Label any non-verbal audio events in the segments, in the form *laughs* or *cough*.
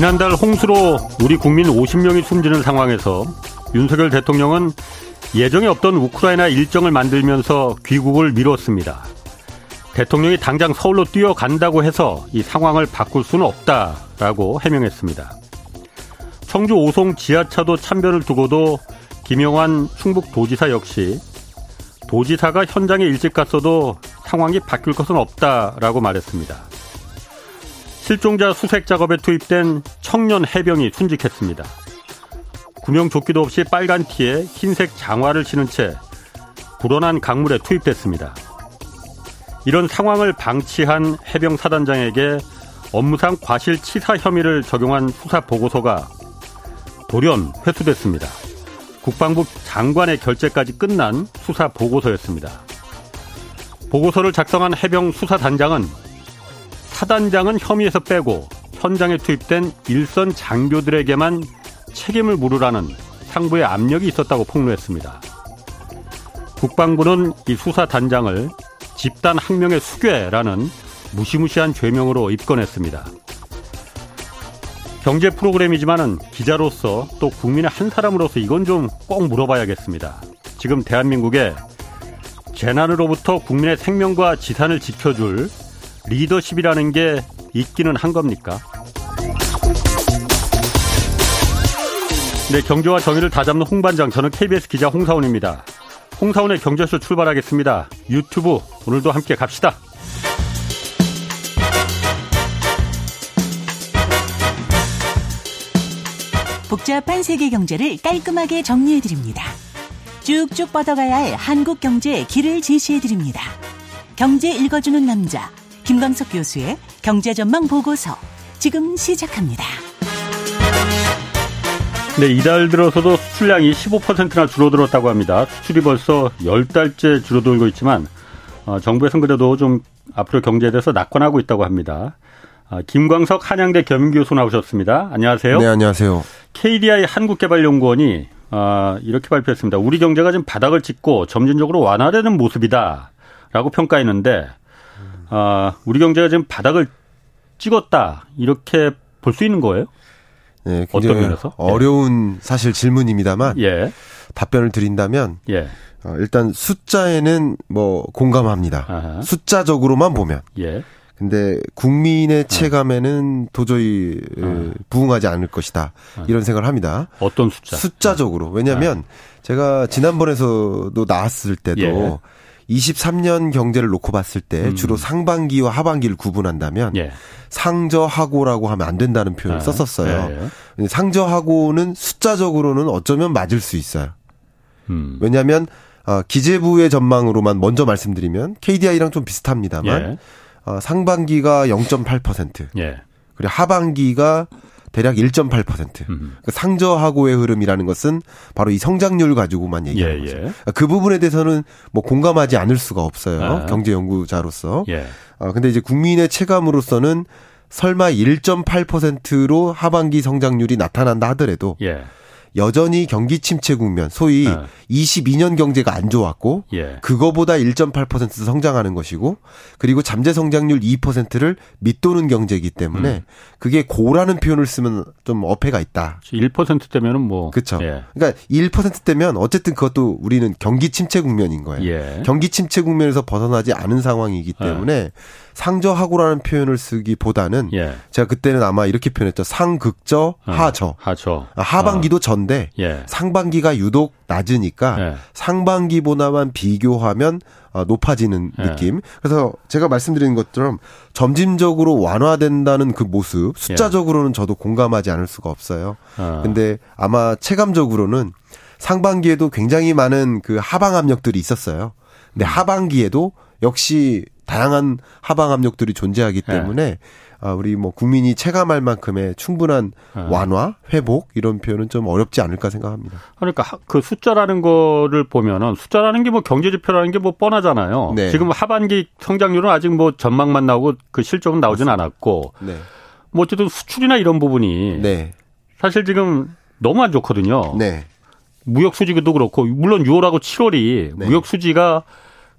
지난달 홍수로 우리 국민 50명이 숨지는 상황에서 윤석열 대통령은 예정에 없던 우크라이나 일정을 만들면서 귀국을 미뤘습니다. 대통령이 당장 서울로 뛰어간다고 해서 이 상황을 바꿀 수는 없다라고 해명했습니다. 청주 오송 지하차도 참변을 두고도 김영환 충북도지사 역시 도지사가 현장에 일찍 갔어도 상황이 바뀔 것은 없다라고 말했습니다. 실종자 수색 작업에 투입된 청년 해병이 순직했습니다. 구명 조끼도 없이 빨간 티에 흰색 장화를 신은 채 불어난 강물에 투입됐습니다. 이런 상황을 방치한 해병 사단장에게 업무상 과실치사 혐의를 적용한 수사 보고서가 돌연 회수됐습니다. 국방부 장관의 결재까지 끝난 수사 보고서였습니다. 보고서를 작성한 해병 수사단장은 사단장은 혐의에서 빼고 현장에 투입된 일선 장교들에게만 책임을 물으라는 상부의 압력이 있었다고 폭로했습니다. 국방부는 이 수사단장을 집단 항명의 수괴라는 무시무시한 죄명으로 입건했습니다. 경제 프로그램이지만은 기자로서 또 국민의 한 사람으로서 이건 좀 꼭 물어봐야겠습니다. 지금 대한민국에 재난으로부터 국민의 생명과 지산을 지켜줄 리더십이라는 게 있기는 한 겁니까? 네, 경제와 정의를 다잡는 홍반장, 저는 KBS 기자 홍사원입니다. 홍사원의 경제쇼 출발하겠습니다. 유튜브 오늘도 함께 갑시다. 복잡한 세계 경제를 깔끔하게 정리해 드립니다. 쭉쭉 뻗어가야 할 한국 경제의 길을 제시해 드립니다. 경제 읽어주는 남자 김광석 교수의 경제전망 보고서 지금 시작합니다. 네, 이달 들어서도 수출량이 15%나 줄어들었다고 합니다. 수출이 벌써 10달째 줄어들고 있지만 어, 정부에서는 그래도 좀 앞으로 경제에 대해서 낙관하고 있다고 합니다. 아, 김광석 한양대 겸임교수 나오셨습니다. 안녕하세요. 네, 안녕하세요. KDI 한국개발연구원이 어, 이렇게 발표했습니다. 우리 경제가 지금 바닥을 찍고 점진적으로 완화되는 모습이다라고 평가했는데 어, 우리 경제가 지금 바닥을 찍었다 이렇게 볼 수 있는 거예요? 네, 어떤 면에서? 어려운 예. 사실 질문입니다만 예. 답변을 드린다면 예. 어, 일단 숫자에는 뭐 공감합니다. 아하. 숫자적으로만 보면. 예. 근데 국민의 어. 체감에는 도저히 어. 부응하지 않을 것이다. 어. 이런 생각을 합니다. 어떤 숫자? 숫자적으로. 왜냐하면 제가 지난번에서도 나왔을 때도 예. 23년 경제를 놓고 봤을 때 음. 주로 상반기와 하반기를 구분한다면 예. 상저하고라고 하면 안 된다는 표현을 아, 썼었어요. 예, 예. 상저하고는 숫자적으로는 어쩌면 맞을 수 있어요. 음. 왜냐하면 어, 기재부의 전망으로만 먼저 말씀드리면 KDI랑 좀 비슷합니다만 예. 어, 상반기가 0.8%. 예. 그리고 하반기가 대략 1.8%. 음. 그 상저하고의 흐름이라는 것은 바로 이 성장률 가지고만 얘기하는 예, 거죠. 예. 그 부분에 대해서는 뭐 공감하지 않을 수가 없어요. 아. 경제 연구자로서. 예. 어, 근데 이제 국민의 체감으로서는 설마 1.8%로 하반기 성장률이 나타난다 하더라도 예. 여전히 경기 침체 국면, 소위 네. 22년 경제가 안 좋았고 예. 그거보다 1.8% 성장하는 것이고 그리고 잠재 성장률 2%를 밑도는 경제이기 때문에 음. 그게 고라는 표현을 쓰면 좀 어폐가 있다. 1%대면은 뭐 그렇죠. 예. 그러니까 1%대면 어쨌든 그것도 우리는 경기 침체 국면인 거예요. 예. 경기 침체 국면에서 벗어나지 않은 상황이기 때문에 예. 상저하고라는 표현을 쓰기보다는 예. 제가 그때는 아마 이렇게 표현했죠. 상극저 어, 하저. 하저. 아, 하반기도 어. 전데 예. 상반기가 유독 낮으니까 예. 상반기보다만 비교하면 어, 높아지는 예. 느낌. 그래서 제가 말씀드린 것처럼 점진적으로 완화된다는 그 모습 숫자적으로는 저도 공감하지 않을 수가 없어요. 어. 근데 아마 체감적으로는 상반기에도 굉장히 많은 그 하방 압력들이 있었어요. 근데 음. 하반기에도 역시 다양한 하방 압력들이 존재하기 네. 때문에 네. 아, 우리 뭐 국민이 체감할 만큼의 충분한 네. 완화, 회복 이런 표현은 좀 어렵지 않을까 생각합니다. 그러니까 그 숫자라는 거를 보면은 숫자라는 게 뭐 경제 지표라는 게 뭐 뻔하잖아요. 네. 지금 하반기 성장률은 아직 뭐 전망만 나오고 그 실적은 나오진 맞습니다. 않았고. 네. 뭐 어쨌든 수출이나 이런 부분이 네. 사실 지금 너무 안 좋거든요. 네. 무역 수지도 그렇고 물론 6월하고 7월이 무역 수지가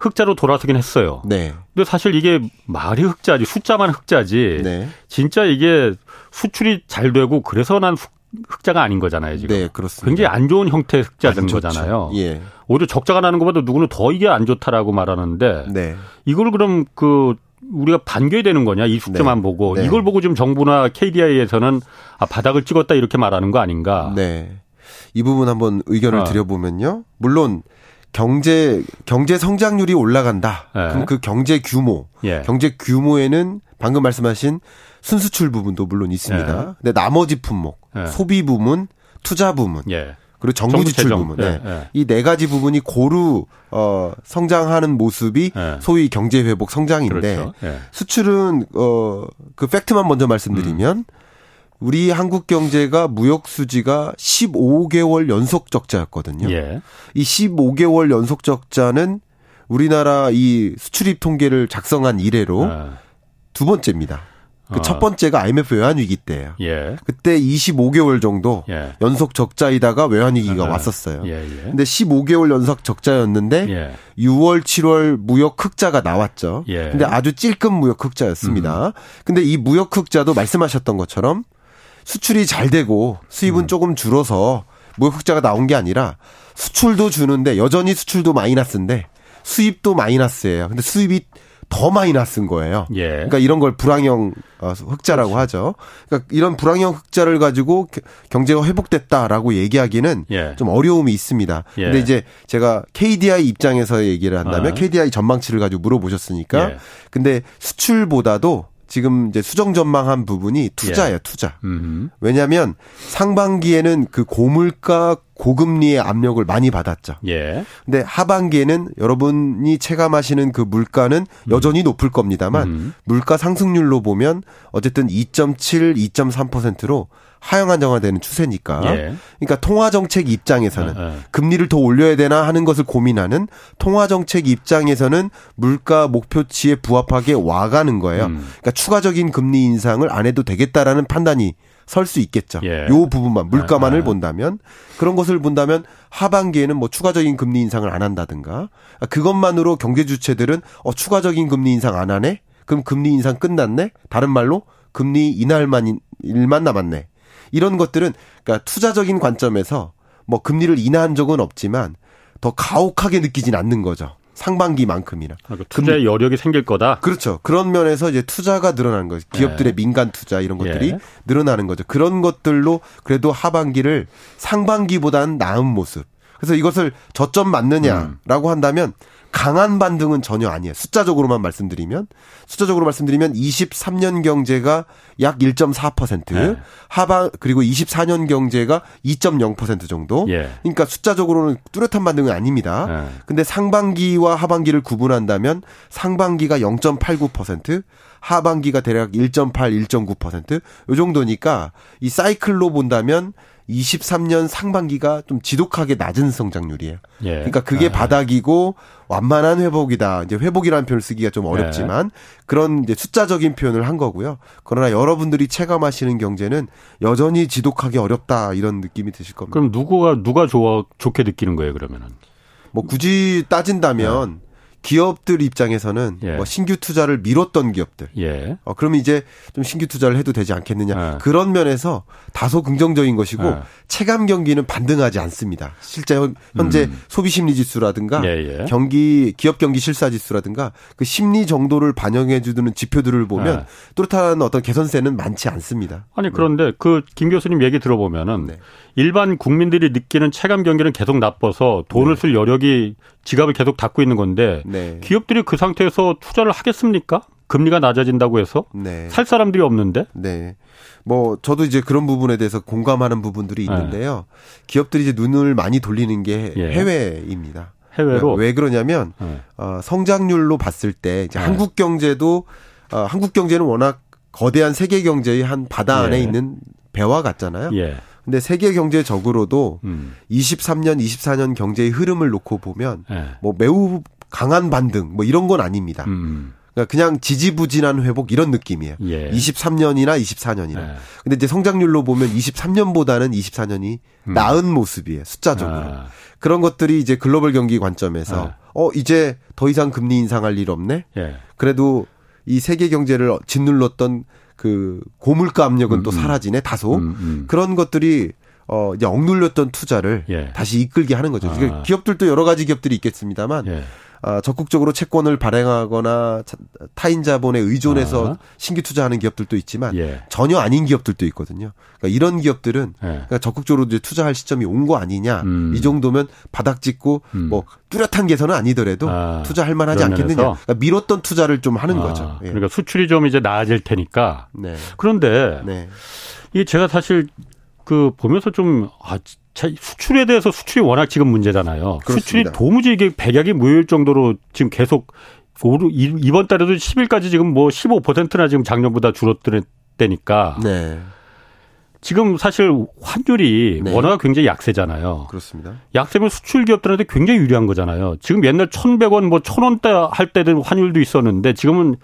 흑자로 돌아서긴 했어요. 네. 근데 사실 이게 말이 흑자지 숫자만 흑자지. 네. 진짜 이게 수출이 잘 되고 그래서 난 흑자가 아닌 거잖아요, 지금. 네, 그렇습니다. 굉장히 안 좋은 형태의 흑자된 거잖아요. 예. 오히려 적자가 나는 것보다 누구는 더 이게 안 좋다라고 말하는데 네. 이걸 그럼 그 우리가 반겨야 되는 거냐 이 숙제만 네. 보고 네. 이걸 보고 지금 정부나 KDI에서는 아 바닥을 찍었다 이렇게 말하는 거 아닌가? 네. 이 부분 한번 의견을 어. 드려보면요. 물론 경제 경제 성장률이 올라간다. 네. 그럼 그 경제 규모, 예. 경제 규모에는 방금 말씀하신 순수출 부분도 물론 있습니다. 예. 근데 나머지 품목, 예. 소비 부문, 투자 부문, 예. 그리고 정부 지출 부문, 네. 예. 이네 가지 부분이 고루 어 성장하는 모습이 예. 소위 경제 회복 성장인데 그렇죠. 수출은 어그 팩트만 먼저 말씀드리면. 음. 우리 한국 경제가 무역 수지가 15개월 연속 적자였거든요. 예. 이 15개월 연속 적자는 우리나라 이 수출입 통계를 작성한 이래로 아. 두 번째입니다. 그첫 어. 번째가 IMF 외환위기 때예요. 예. 그때 25개월 정도 예. 연속 적자이다가 외환위기가 아. 왔었어요. 예, 예. 근데 15개월 연속 적자였는데 예. 6월, 7월 무역 흑자가 나왔죠. 예. 근데 아주 찔끔 무역 흑자였습니다. 음. 근데 이 무역 흑자도 말씀하셨던 것처럼 수출이 잘 되고 수입은 음. 조금 줄어서 무역 흑자가 나온 게 아니라 수출도 주는데 여전히 수출도 마이너스인데 수입도 마이너스예요. 근데 수입이 더 마이너스인 거예요. 예. 그러니까 이런 걸 불황형 어, 흑자라고 그렇죠. 하죠. 그러니까 이런 불황형 흑자를 가지고 경제가 회복됐다라고 얘기하기는 예. 좀 어려움이 있습니다. 예. 근데 이제 제가 KDI 입장에서 얘기를 한다면 아. KDI 전망치를 가지고 물어보셨으니까 예. 근데 수출보다도 지금 이제 수정 전망한 부분이 투자예요, 예. 투자. 음흠. 왜냐하면 상반기에는 그 고물가 고금리의 압력을 많이 받았죠. 예. 근데 하반기에는 여러분이 체감하시는 그 물가는 음. 여전히 높을 겁니다만 음. 물가 상승률로 보면 어쨌든 2.7, 2.3%로 하향 안정화되는 추세니까. 예. 그러니까 통화 정책 입장에서는 예, 예. 금리를 더 올려야 되나 하는 것을 고민하는 통화 정책 입장에서는 물가 목표치에 부합하게 와가는 거예요. 음. 그러니까 추가적인 금리 인상을 안 해도 되겠다라는 판단이 설 수 있겠죠. 예. 요 부분만 물가만을 예, 예. 본다면 그런 것을 본다면 하반기에는 뭐 추가적인 금리 인상을 안 한다든가 그것만으로 경제 주체들은 어 추가적인 금리 인상 안 하네. 그럼 금리 인상 끝났네. 다른 말로 금리 인하만 일만 남았네. 이런 것들은 그러니까 투자적인 관점에서 뭐 금리를 인하한 적은 없지만 더 가혹하게 느끼진 않는 거죠. 상반기만큼이나. 그러니까 투자의 여력이 생길 거다. 그렇죠. 그런 면에서 이제 투자가 늘어나는 거죠. 기업들의 예. 민간 투자 이런 것들이 예. 늘어나는 거죠. 그런 것들로 그래도 하반기를 상반기보다는 나은 모습. 그래서 이것을 저점 맞느냐라고 음. 한다면 강한 반등은 전혀 아니에요. 숫자적으로만 말씀드리면 숫자적으로 말씀드리면 23년 경제가 약 1.4% 네. 하반 그리고 24년 경제가 2.0% 정도. 예. 그러니까 숫자적으로는 뚜렷한 반등은 아닙니다. 네. 근데 상반기와 하반기를 구분한다면 상반기가 0.89% 하반기가 대략 1.8, 1.9%요 정도니까 이 사이클로 본다면 23년 상반기가 좀 지독하게 낮은 성장률이에요. 예. 그러니까 그게 아. 바닥이고 완만한 회복이다. 이제 회복이라는 표현을 쓰기가 좀 어렵지만 예. 그런 이제 숫자적인 표현을 한 거고요. 그러나 여러분들이 체감하시는 경제는 여전히 지독하게 어렵다 이런 느낌이 드실 겁니다. 그럼 누구가 누가 좋아 좋게 느끼는 거예요, 그러면은? 뭐 굳이 따진다면 예. 기업들 입장에서는 예. 뭐 신규 투자를 미뤘던 기업들. 예. 어, 그러면 이제 좀 신규 투자를 해도 되지 않겠느냐. 예. 그런 면에서 다소 긍정적인 것이고 예. 체감 경기는 반등하지 않습니다. 실제 현재 음. 소비 심리 지수라든가 예예. 예. 경기 기업 경기 실사 지수라든가 그 심리 정도를 반영해 주는 지표들을 보면 예. 뚜렷한 어떤 개선세는 많지 않습니다. 아니 그런데 그김 교수님 얘기 들어보면은 네. 일반 국민들이 느끼는 체감 경기는 계속 나빠서 돈을 네. 쓸 여력이 지갑을 계속 닫고 있는 건데 네. 기업들이 그 상태에서 투자를 하겠습니까? 금리가 낮아진다고 해서 네. 살 사람들이 없는데. 네. 뭐 저도 이제 그런 부분에 대해서 공감하는 부분들이 네. 있는데요. 기업들이 이제 눈을 많이 돌리는 게 예. 해외입니다. 해외로 왜 그러냐면 네. 어, 성장률로 봤을 때 이제 네. 한국 경제도 어, 한국 경제는 워낙 거대한 세계 경제의 한 바다 안에 예. 있는 배와 같잖아요. 예. 근데 세계 경제 적으로도 음. 23년, 24년 경제의 흐름을 놓고 보면 네. 뭐 매우 강한 반등 뭐 이런 건 아닙니다. 음. 그러니까 그냥 지지부진한 회복 이런 느낌이에요. 예. 23년이나 24년이나. 예. 근데 이제 성장률로 보면 23년보다는 24년이 음. 나은 모습이에요. 숫자적으로. 아. 그런 것들이 이제 글로벌 경기 관점에서 아. 어 이제 더 이상 금리 인상할 일 없네. 예. 그래도 이 세계 경제를 짓눌렀던 그 고물가 압력은 음, 또 음. 사라지네 다소 음, 음. 그런 것들이 어 이제 억눌렸던 투자를 예. 다시 이끌게 하는 거죠. 아. 기업들도 여러 가지 기업들이 있겠습니다만 예. 아, 적극적으로 채권을 발행하거나 타인 자본에 의존해서 아. 신규 투자하는 기업들도 있지만 예. 전혀 아닌 기업들도 있거든요. 그러니까 이런 기업들은 예. 그러니까 적극적으로 이제 투자할 시점이 온 거 아니냐. 음. 이 정도면 바닥 찍고 음. 뭐 뚜렷한 개선은 아니더라도 아. 투자할 만하지 않겠느냐. 그러니까 미뤘던 투자를 좀 하는 아. 거죠. 예. 그러니까 수출이 좀 이제 나아질 테니까. 네. 그런데 네. 이게 제가 사실 그 보면서 좀 아, 수출에 대해서 수출이 워낙 지금 문제잖아요. 그렇습니다. 수출이 도무지 이게 백약이 무효일 정도로 지금 계속 이번 달에도 10일까지 지금 뭐 15%나 지금 작년보다 줄었다니까. 네. 지금 사실 환율이 네. 워낙 굉장히 약세잖아요. 그렇습니다. 약세면 수출 기업들한테 굉장히 유리한 거잖아요. 지금 옛날 1,100원 뭐 1,000원대 할 때는 환율도 있었는데 지금은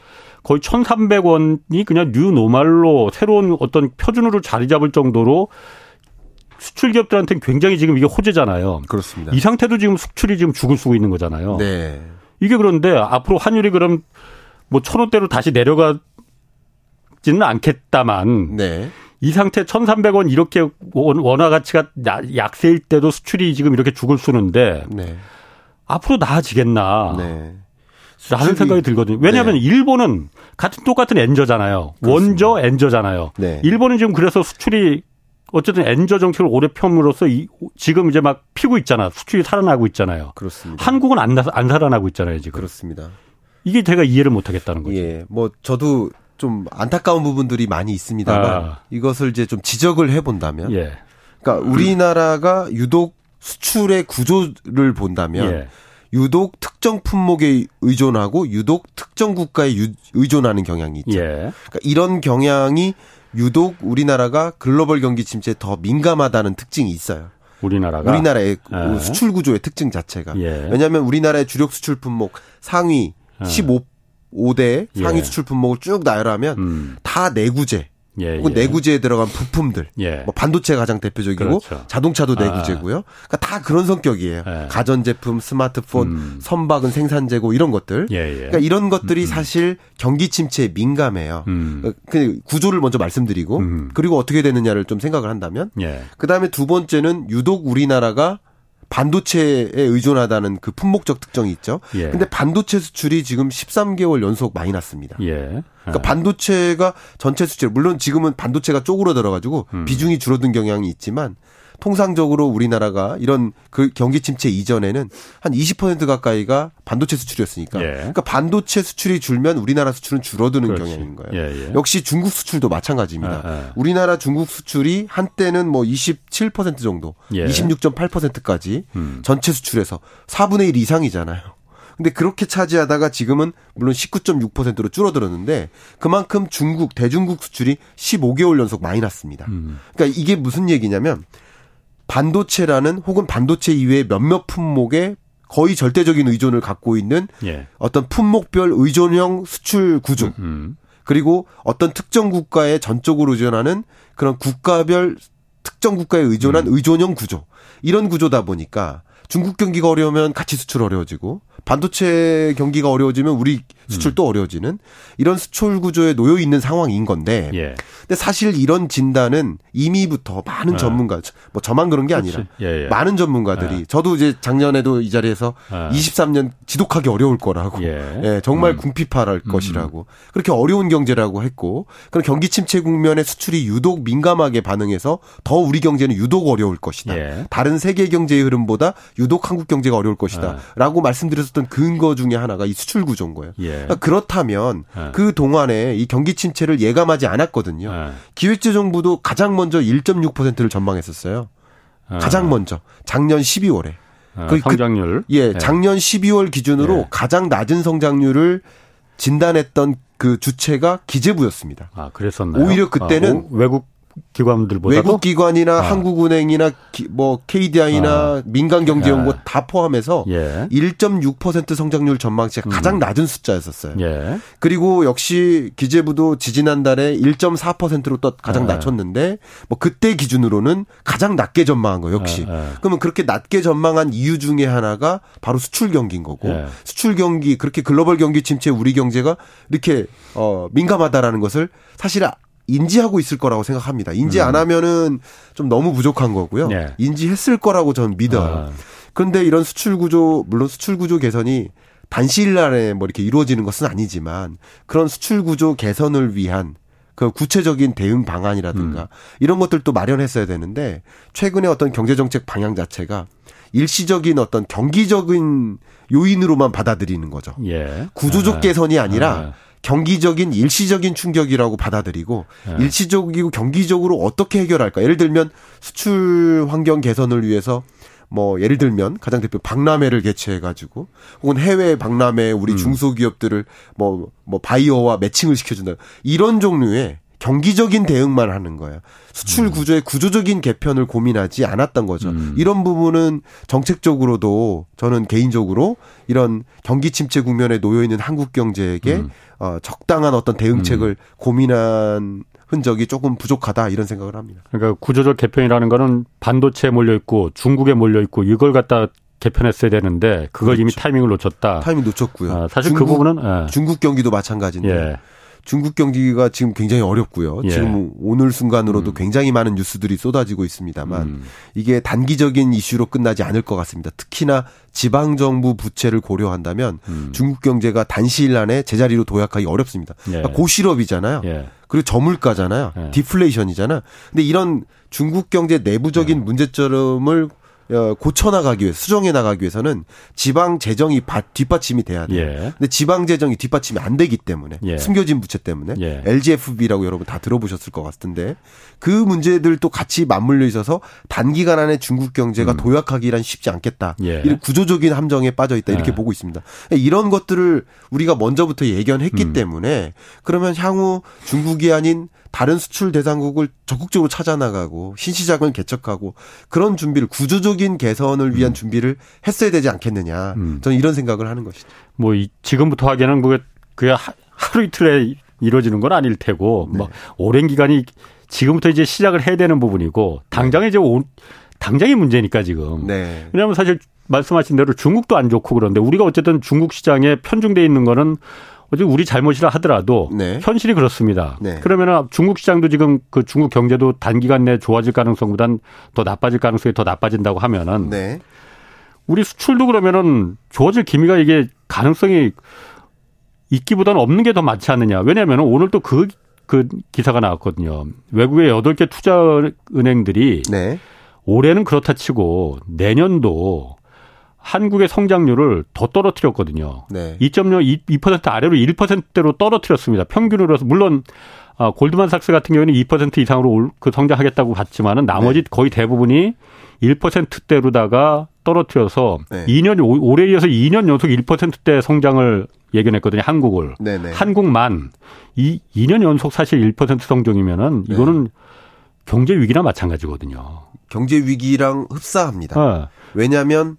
거의 1,300원이 그냥 new normal로 새로운 어떤 표준으로 자리 잡을 정도로 수출 기업들한테는 굉장히 지금 이게 호재잖아요. 그렇습니다. 이 상태도 지금 수출이 지금 죽을 쓰고 있는 거잖아요. 네. 이게 그런데 앞으로 환율이 그럼 뭐 천 원대로 다시 내려가지는 않겠다만 네. 이 상태 1,300원 이렇게 원화 가치가 약세일 때도 수출이 지금 이렇게 죽을 쓰는데 네. 앞으로 나아지겠나. 네. 라는 생각이 들거든요. 왜냐하면 네. 일본은 같은 똑같은 엔저잖아요. 그렇습니다. 원저 엔저잖아요. 네. 일본은 지금 그래서 수출이 어쨌든 엔저 정책을 오래 펴므로써 이, 지금 이제 막 피고 있잖아. 수출이 살아나고 있잖아요. 그렇습니다. 한국은 안, 안 살아나고 있잖아요, 지금. 그렇습니다. 이게 제가 이해를 못 하겠다는 거죠. 예. 뭐 저도 좀 안타까운 부분들이 많이 있습니다만 아. 이것을 이제 좀 지적을 해 본다면 예. 그러니까 우리나라가 유독 수출의 구조를 본다면 예. 유독 특정 품목에 의존하고 유독 특정 국가에 의존하는 경향이 있죠. 예. 그러니까 이런 경향이 유독 우리나라가 글로벌 경기 침체에 더 민감하다는 특징이 있어요. 우리나라가 우리나라의 예. 수출 구조의 특징 자체가 예. 왜냐하면 우리나라의 주력 수출 품목 상위 예. 15 5대 상위 예. 수출 품목을 쭉 나열하면 음. 다 내구재 예, 혹은 예. 내구재에 들어간 부품들, 예. 뭐 반도체가 가장 대표적이고 그렇죠. 자동차도 아. 내구재고요. 그러니까 다 그런 성격이에요. 예. 가전 제품, 스마트폰, 음. 선박은 생산재고 이런 것들. 예, 예. 그러니까 이런 것들이 음. 사실 경기 침체에 민감해요. 음. 그, 그 구조를 먼저 말씀드리고 음. 그리고 어떻게 되느냐를 좀 생각을 한다면 그 다음에 두 번째는 유독 우리나라가 반도체에 의존하다는 그 품목적 특정이 있죠. 예. 근데 반도체 수출이 지금 13개월 연속 마이너스입니다. 예. 그러니까 반도체가 전체 수출 물론 지금은 반도체가 쪼그러들어 가지고 음. 비중이 줄어든 경향이 있지만 통상적으로 우리나라가 이런 그 경기 침체 이전에는 한 20% 가까이가 반도체 수출이었으니까. 예. 그러니까 반도체 수출이 줄면 우리나라 수출은 줄어드는 그렇지. 경향인 거예요. 예, 예. 역시 중국 수출도 마찬가지입니다. 아, 아. 우리나라 중국 수출이 한때는 뭐 27% 정도, 26.8%까지 예. 음. 전체 수출에서 4분의 1 이상이잖아요. 근데 그렇게 차지하다가 지금은 물론 19.6%로 줄어들었는데 그만큼 중국 대중국 수출이 15개월 연속 마이너스입니다. 음. 그러니까 이게 무슨 얘기냐면 반도체라는 혹은 반도체 이외의 몇몇 품목에 거의 절대적인 의존을 갖고 있는 예. 어떤 품목별 의존형 수출 구조. 음흠. 그리고 어떤 특정 국가에 전적으로 의존하는 그런 국가별 특정 국가에 의존한 음. 의존형 구조. 이런 구조다 보니까 중국 경기가 어려우면 같이 수출 어려워지고 반도체 경기가 어려워지면 우리 수출도 음. 어려워지는 이런 수출 구조에 놓여 있는 상황인 건데. 예. 근데 사실 이런 진단은 이미부터 많은 예. 전문가, 뭐 저만 그런 게 아니라 예, 예, 많은 전문가들이 예. 저도 이제 작년에도 이 자리에서 23년 예. 지독하게 어려울 거라고, 예, 정말 음. 궁핍할 음. 것이라고 그렇게 어려운 경제라고 했고 그런 경기 침체 국면에 수출이 유독 민감하게 반응해서 더 우리 경제는 유독 어려울 것이다. 다른 세계 경제의 흐름보다 유독 한국 경제가 어려울 것이다라고 말씀드렸었던 근거 중에 하나가 이 수출 구조인 거예요. 그러니까 그렇다면 네. 그 동안에 이 경기 침체를 예감하지 않았거든요. 네. 기획재정부도 가장 먼저 1.6%를 전망했었어요. 네. 가장 먼저 작년 12월에. 그, 그, 성장률. 그, 예, 작년 12월 기준으로 가장 낮은 성장률을 진단했던 그 주체가 기재부였습니다. 아, 그랬었나요? 오히려 그때는 아, 오, 외국 기관들보다도 외국 기관이나 아. 한국은행이나 기, 뭐 KDI나 아. 민간경제연구 예. 다 포함해서 예. 1.6% 성장률 전망치가 음. 가장 낮은 숫자였었어요. 예. 그리고 역시 기재부도 지지난달에 1.4%로 또 가장 예. 낮췄는데 뭐 그때 기준으로는 가장 낮게 전망한 거 역시. 예, 예. 그러면 그렇게 낮게 전망한 이유 중에 하나가 바로 수출 경기인 거고 수출 경기 그렇게 글로벌 경기 침체 우리 경제가 이렇게 어 민감하다라는 것을 사실 인지하고 있을 거라고 생각합니다. 인지 안 음. 하면은 좀 너무 부족한 거고요. 네. 인지했을 거라고 저는 믿어요. 아. 그런데 이런 수출 구조 물론 수출 구조 개선이 단시일 안에 뭐 이렇게 이루어지는 것은 아니지만 그런 수출 구조 개선을 위한 그 구체적인 대응 방안이라든가 음. 이런 것들도 마련했어야 되는데 최근에 어떤 경제 정책 방향 자체가 일시적인 어떤 경기적인 요인으로만 받아들이는 거죠. 예. 구조적 아. 개선이 아니라 아. 경기적인 일시적인 충격이라고 받아들이고 네. 일시적이고 경기적으로 어떻게 해결할까? 예를 들면 수출 환경 개선을 위해서 뭐 예를 들면 가장 대표 박람회를 개최해 가지고 혹은 해외 박람회 우리 음. 중소기업들을 뭐뭐 뭐 바이오와 매칭을 시켜 준다. 이런 종류의 경기적인 대응만 하는 거예요. 수출 음. 구조의 구조적인 개편을 고민하지 않았던 거죠. 음. 이런 부분은 정책적으로도 저는 개인적으로 이런 경기 침체 국면에 놓여 있는 한국 경제에게 음. 어, 적당한 어떤 대응책을 음. 고민한 흔적이 조금 부족하다 이런 생각을 합니다. 그러니까 구조적 개편이라는 거는 반도체에 몰려 있고 중국에 몰려 있고 이걸 갖다 개편했어야 되는데 그걸 그렇죠. 이미 타이밍을 놓쳤다. 타이밍 놓쳤고요. 아, 사실 그 중국, 그 부분은 예. 중국 경기도 마찬가지인데 예. 중국 경기가 지금 굉장히 어렵고요. 예. 지금 오늘 순간으로도 음. 굉장히 많은 뉴스들이 쏟아지고 있습니다만 음. 이게 단기적인 이슈로 끝나지 않을 것 같습니다. 특히나 지방 정부 부채를 고려한다면 음. 중국 경제가 단시일 안에 제자리로 도약하기 어렵습니다. 예. 그러니까 고실업이잖아요. 예. 그리고 저물가잖아요. 예. 디플레이션이잖아. 근데 이런 중국 경제 내부적인 예. 문제점을 어, 고쳐나가기 위해 수정해 나가기 위해서는 지방 재정이 뒷받침이 돼야 돼요. 예. 근데 지방 재정이 뒷받침이 안 되기 때문에 예. 숨겨진 부채 때문에 예. LGFB라고 여러분 다 들어보셨을 것 같은데 그 문제들도 같이 맞물려 있어서 단기간 안에 중국 경제가 음. 도약하기란 쉽지 않겠다. 예. 이런 구조적인 함정에 빠져 있다 이렇게 예. 보고 있습니다. 이런 것들을 우리가 먼저부터 예견했기 음. 때문에 그러면 향후 중국이 아닌 다른 수출 대상국을 적극적으로 찾아 나가고 신시장을 개척하고 그런 준비를 구조적인 개선을 위한 음. 준비를 했어야 되지 않겠느냐. 음. 저는 이런 생각을 하는 것이죠. 뭐 지금부터 하기에는 그게 그게 하루 이틀에 이루어지는 건 아닐 테고 네. 뭐 오랜 기간이 지금부터 이제 시작을 해야 되는 부분이고 당장에 이제 오, 당장의 문제니까 지금. 네. 왜냐하면 사실 말씀하신 대로 중국도 안 좋고 그런데 우리가 어쨌든 중국 시장에 편중돼 있는 거는 어제 우리 잘못이라 하더라도 네. 현실이 그렇습니다. 네. 그러면 중국 시장도 지금 그 중국 경제도 단기간 내에 좋아질 가능성보단 더 나빠질 가능성이 더 나빠진다고 하면은 네. 우리 수출도 그러면은 좋아질 기미가 이게 가능성이 있기보다는 없는 게 더 많지 않느냐. 왜냐하면 오늘 또 그, 그 기사가 나왔거든요. 외국의 여덟 개 투자 은행들이 네. 올해는 그렇다 치고 내년도 한국의 성장률을 더 떨어뜨렸거든요. 네. 2.0, 2% 아래로 1%대로 떨어뜨렸습니다. 평균으로 해서 물론 아, 골드만삭스 같은 경우에는 2% 이상으로 그 성장하겠다고 봤지만은 나머지 네. 거의 대부분이 1%대로다가 떨어뜨려서 네. 2년 올해 이어서 2년 연속 1%대 성장을 예견했거든요. 한국을. 네네. 한국만 이 2년 연속 사실 1% 성장이면은 네. 이거는 경제 위기나 마찬가지거든요. 경제 위기랑 흡사합니다. 네. 왜냐하면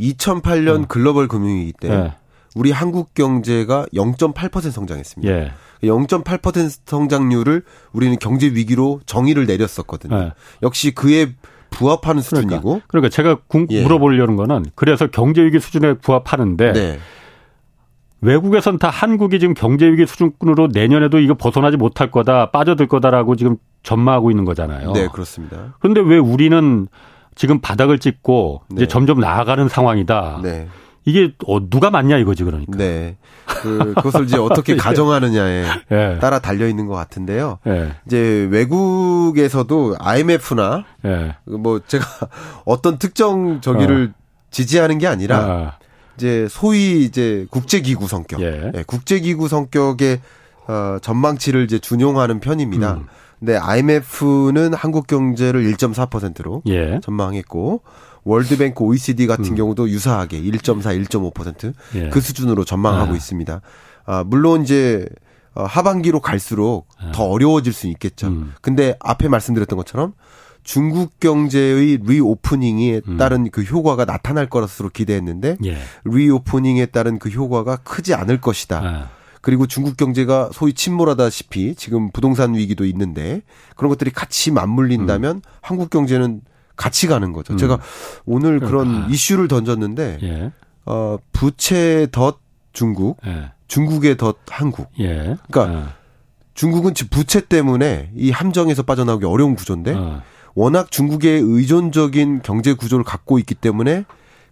2008년 어. 글로벌 금융위기 때 네. 우리 한국 경제가 0.8% 성장했습니다. 예. 0.8% 성장률을 우리는 경제 위기로 정의를 내렸었거든요. 예. 역시 그에 부합하는 그러니까. 수준이고. 그러니까, 그러니까 제가 궁, 예. 물어보려는 거는 그래서 경제 위기 수준에 부합하는데 네. 외국에선 다 한국이 지금 경제 위기 수준으로 내년에도 이거 벗어나지 못할 거다, 빠져들 거다라고 지금 전망하고 있는 거잖아요. 네, 그렇습니다. 그런데 왜 우리는 지금 바닥을 찍고 네. 이제 점점 나아가는 상황이다. 네. 이게 어, 누가 맞냐 이거지 그러니까. 네. 그, 그것을 이제 어떻게 *laughs* 예. 가정하느냐에 예. 따라 달려 있는 것 같은데요. 예. 이제 외국에서도 IMF나 예. 뭐 제가 *laughs* 어떤 특정 저기를 어. 지지하는 게 아니라 아. 이제 소위 이제 국제기구 성격, 예. 예 국제기구 성격의 어, 전망치를 이제 준용하는 편입니다. 음. 네, IMF는 한국 경제를 1.4%로 예. 전망했고 월드뱅크 OECD 같은 음. 경우도 유사하게 1.4, 1.5%그 예. 수준으로 전망하고 아. 있습니다. 아, 물론 이제 어, 하반기로 갈수록 네. 더 어려워질 수 있겠죠. 음. 근데 앞에 말씀드렸던 것처럼 중국 경제의 reopening에 음. 따른 그 효과가 나타날 것으로 기대했는데 예. reopening에 따른 그 효과가 크지 않을 것이다. 아. 그리고 중국 경제가 소위 침몰하다시피 지금 부동산 위기도 있는데 그런 것들이 같이 맞물린다면 음. 한국 경제는 같이 가는 거죠. 음. 제가 오늘 그런 아. 이슈를 던졌는데 예. 어 부채 덫 중국, 예. 중국의 덫 한국. 예. 그러니까 아. 중국은 부채 때문에 이 함정에서 빠져나오기 어려운 구조인데 아. 워낙 중국의 의존적인 경제 구조를 갖고 있기 때문에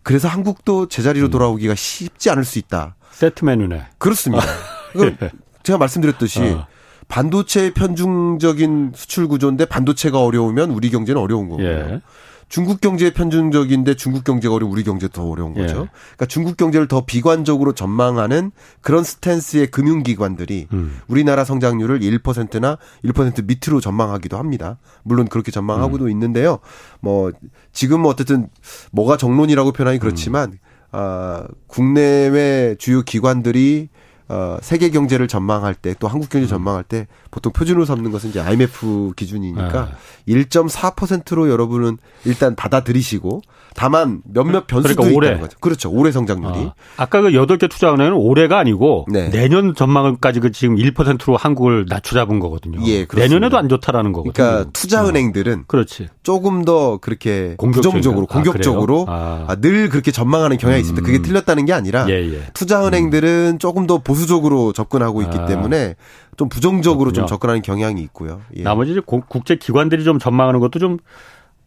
그래서 한국도 제자리로 음. 돌아오기가 쉽지 않을 수 있다. 세트 메뉴네. 그렇습니다. *laughs* 예. 제가 말씀드렸듯이 어. 반도체 편중적인 수출 구조인데 반도체가 어려우면 우리 경제는 어려운 거고요. 예. 중국 경제 편중적인데 중국 경제가 어려운 우리 경제 더 어려운 거죠. 예. 그러니까 중국 경제를 더 비관적으로 전망하는 그런 스탠스의 금융기관들이 음. 우리나라 성장률을 1%나 1% 밑으로 전망하기도 합니다. 물론 그렇게 전망하고도 음. 있는데요. 뭐 지금 어쨌든 뭐가 정론이라고 표현하기 그렇지만 음. 아 국내외 주요 기관들이 어, 세계 경제를 전망할 때 또 한국 경제 음. 전망할 때 보통 표준으로 삼는 것은 이제 IMF 기준이니까 네. 1.4%로 여러분은 일단 받아들이시고 다만 몇몇 변수도 그러니까 올해. 있다는 거죠. 그렇죠. 올해 성장률이. 아, 까그 8개 투자 은행은 올해가 아니고 네. 내년 전망까지 그 지금 1%로 한국을 낮춰 잡은 거거든요. 예, 그렇습니다. 내년에도 안 좋다라는 거거든요. 그러니까 투자 은행들은 어. 그렇지. 조금 더 그렇게 아, 공격적으로 아, 아, 늘 그렇게 전망하는 경향이 있습니다. 그게 음. 틀렸다는 게 아니라 예, 예. 투자 은행들은 음. 조금 더 보수 적으로 접근하고 있기 아. 때문에 좀 부정적으로 그렇군요. 좀 접근하는 경향이 있고요. 예. 나머지 국제 기관들이 좀 전망하는 것도 좀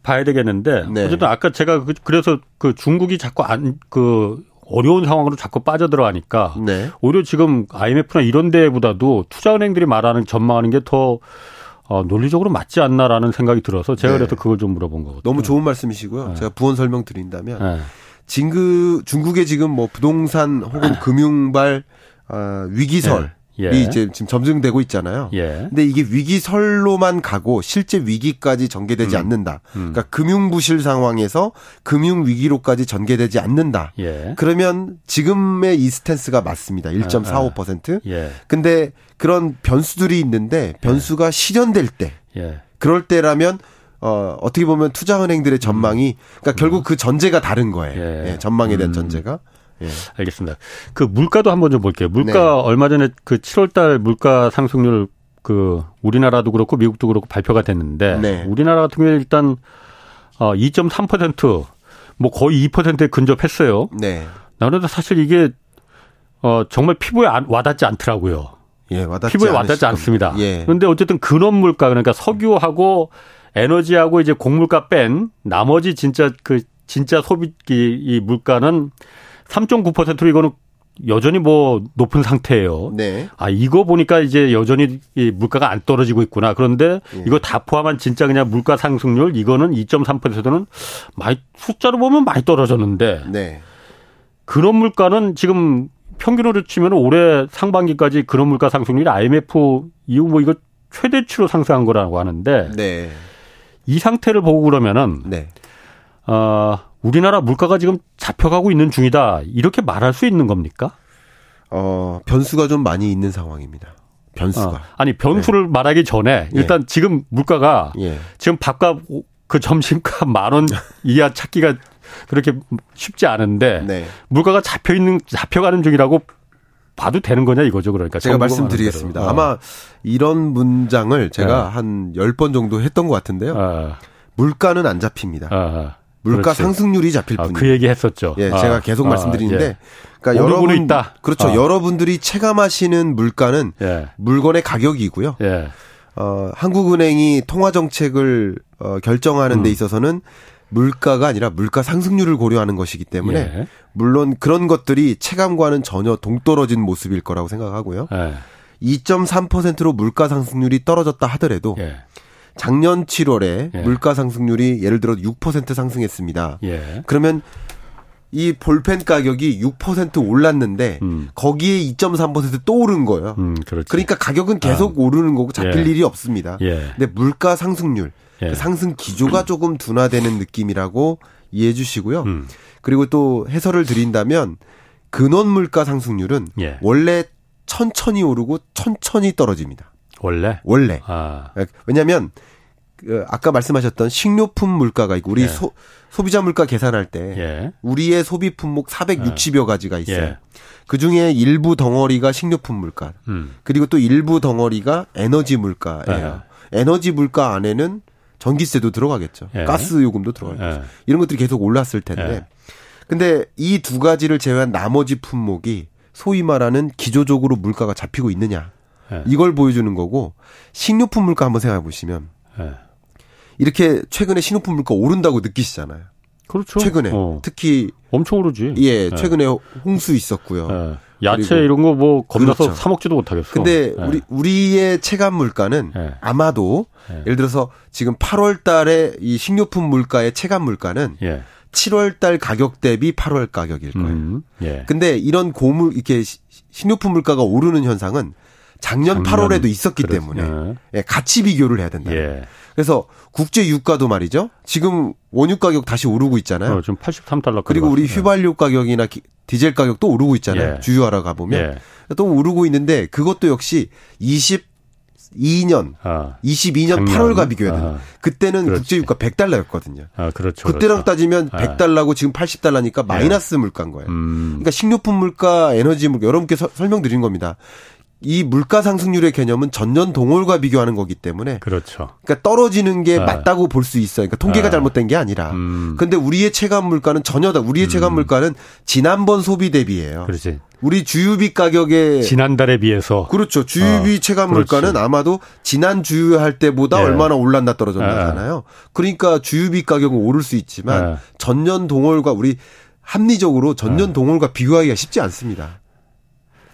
봐야 되겠는데 네. 어쨌든 아까 제가 그, 그래서 그 중국이 자꾸 안그 어려운 상황으로 자꾸 빠져들어가니까 네. 오히려 지금 IMF나 이런 데보다도 투자은행들이 말하는 전망하는 게 더 어, 논리적으로 맞지 않나라는 생각이 들어서 제가 네. 그래서 그걸 좀 물어본 거거든요. 너무 좋은 말씀이시고요. 네. 제가 부원 설명 드린다면 네. 징그 중국의 지금 뭐 부동산 혹은 *clears throat* 금융발 어, 위기설 네. 예. 이제 지금 점증되고 있잖아요. 예. 근데 이게 위기설로만 가고 실제 위기까지 전개되지 음. 않는다. 음. 그러니까 금융 부실 상황에서 금융 위기로까지 전개되지 않는다. 예. 그러면 지금의 이 스탠스가 맞습니다. 1.45%. 아, 아. 예. 근데 그런 변수들이 있는데 변수가 예. 실현될 때 예. 그럴 때라면 어, 어떻게 보면 투자은행들의 전망이, 그러니까 결국 음. 그 전제가 다른 거예요. 예. 예 전망에 대한 음. 전제가. 예. 알겠습니다. 그 물가도 한번 좀 볼게요. 물가 네. 얼마 전에 그 7월달 물가 상승률 그 우리나라도 그렇고 미국도 그렇고 발표가 됐는데 네. 우리나라 같은 경우에 일단 어 2.3%뭐 거의 2%에 근접했어요. 네. 나는 사실 이게 어 정말 피부에 와닿지 않더라고요. 예, 와닿지 피부에 와닿지 않습니다. 예. 그런데 어쨌든 근원 물가 그러니까 석유하고 에너지하고 이제 곡물가 뺀 나머지 진짜 그 진짜 소비 이 물가는 3.9%로 이거는 여전히 뭐 높은 상태예요. 네. 아 이거 보니까 이제 여전히 이 물가가 안 떨어지고 있구나. 그런데 네. 이거 다 포함한 진짜 그냥 물가 상승률 이거는 2.3%는 많이 숫자로 보면 많이 떨어졌는데 네. 그런 물가는 지금 평균으로 치면 올해 상반기까지 그런 물가 상승률이 IMF 이후 뭐 이거 최대치로 상승한 거라고 하는데 네. 이 상태를 보고 그러면은 네. 어 우리나라 물가가 지금 잡혀가고 있는 중이다. 이렇게 말할 수 있는 겁니까? 어, 변수가 좀 많이 있는 상황입니다. 변수가. 어, 아니, 변수를 네. 말하기 전에 예. 일단 네. 지금 물가가 예. 지금 밥값 그 점심값 *laughs* 만 원 이하 찾기가 그렇게 쉽지 않은데 네. 물가가 잡혀 있는 잡혀가는 중이라고 봐도 되는 거냐 이거죠. 그러니까 제가 말씀드리겠습니다. 어. 아마 이런 문장을 제가 네. 한 10번 정도 했던 것 같은데요. 어. 물가는 안 잡힙니다. 어. 물가 그렇지. 상승률이 잡힐 뿐. 아, 그 얘기 했었죠. 예, 제가 아, 계속 아, 말씀드리는데, 예. 그러니까 여러분 있다. 그렇죠. 아. 여러분들이 체감하시는 물가는 예. 물건의 가격이고요. 예. 어, 한국은행이 통화 정책을 어, 결정하는 음. 데 있어서는 물가가 아니라 물가 상승률을 고려하는 것이기 때문에 예. 물론 그런 것들이 체감과는 전혀 동떨어진 모습일 거라고 생각하고요. 2.3%로 물가 상승률이 떨어졌다 하더라도 예. 작년 7월에 예. 물가 상승률이 예를 들어 6% 상승했습니다. 예. 그러면 이 볼펜 가격이 6% 올랐는데 음. 거기에 2.3%또 오른 거예요. 음, 그러니까 가격은 계속 아. 오르는 거고 잡힐 예. 일이 없습니다. 예. 근데 물가 상승률 예. 그 상승 기조가 조금 둔화되는 느낌이라고 이해해 주시고요. 음. 그리고 또 해설을 드린다면 근원 물가 상승률은 예. 원래 천천히 오르고 천천히 떨어집니다. 원래? 원래. 아. 왜냐하면 그 아까 말씀하셨던 식료품 물가가 있고 우리 예. 소, 소비자 물가 계산할 때 예. 우리의 소비 품목 460여 가지가 있어요. 예. 그 중에 일부 덩어리가 식료품 물가, 음. 그리고 또 일부 덩어리가 에너지 물가예요. 예. 에너지 물가 안에는 전기세도 들어가겠죠. 예. 가스 요금도 들어가겠죠. 예. 이런 것들이 계속 올랐을 텐데. 근데 이 두 가지를 제외한 나머지 품목이 소위 말하는 기조적으로 물가가 잡히고 있느냐. 이걸 보여주는 거고 식료품 물가 한번 생각해 보시면 이렇게 최근에 식료품 물가 오른다고 느끼시잖아요. 그렇죠. 최근에 어. 특히 엄청 오르지. 예, 네. 최근에 네. 홍수 있었고요. 네. 야채 이런 거 뭐 겁나서 그렇죠. 사 먹지도 못하겠어. 근데 네. 우리 우리의 체감 물가는 네. 아마도 네. 예를 들어서 지금 8월 달에 이 식료품 물가의 체감 물가는 예. 7월 달 가격 대비 8월 가격일 거예요. 음, 예. 근데 이런 고물 이렇게 식료품 물가가 오르는 현상은 작년, 작년 8월에도 있었기 그렇, 때문에 예. 같이 비교를 해야 된다. 예. 그래서 국제 유가도 말이죠. 지금 원유 가격 다시 오르고 있잖아요. 어, 지금 83달러. 그리고 우리 휘발유 가격이나 디젤 가격도 오르고 있잖아요. 예. 주유하러 가보면. 예. 또 오르고 있는데 그것도 역시 22년, 아, 22년 작년? 8월과 비교해야 돼요. 아, 그때는 그렇지. 국제 유가 100달러였거든요. 아, 그렇죠. 그때랑 그렇죠. 따지면 100달러고 아. 지금 80달러니까 마이너스 예. 물가인 거예요. 음. 그러니까 식료품 물가, 에너지 물가 여러분께 서, 설명드린 겁니다. 이 물가 상승률의 개념은 전년 동월과 비교하는 거기 때문에 그렇죠. 그러니까 떨어지는 게 아. 맞다고 볼 수 있어요. 그러니까 통계가 아. 잘못된 게 아니라. 음. 근데 우리의 체감 물가는 전혀 다 우리의 음. 체감 물가는 지난번 소비 대비예요. 그렇지. 우리 주유비 가격에 지난달에 비해서 그렇죠. 주유비 어. 체감 물가는 아마도 지난 주유할 때보다 예. 얼마나 올랐나 떨어졌나잖아요. 예. 그러니까 주유비 가격은 오를 수 있지만 예. 전년 동월과 우리 합리적으로 전년 예. 동월과 비교하기가 쉽지 않습니다.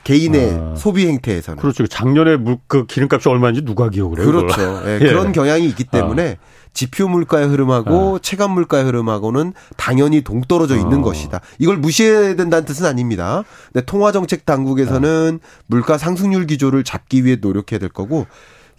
개인의 아. 소비 행태에서는. 그렇죠. 작년에 물, 그 기름값이 얼마인지 누가 기억을 해요? 그렇죠. 네, *laughs* 예. 그런 경향이 있기 때문에 아. 지표 물가의 흐름하고 아. 체감 물가의 흐름하고는 당연히 동떨어져 있는 아. 것이다. 이걸 무시해야 된다는 뜻은 아닙니다. 근데 통화 정책 당국에서는 아. 물가 상승률 기조를 잡기 위해 노력해야 될 거고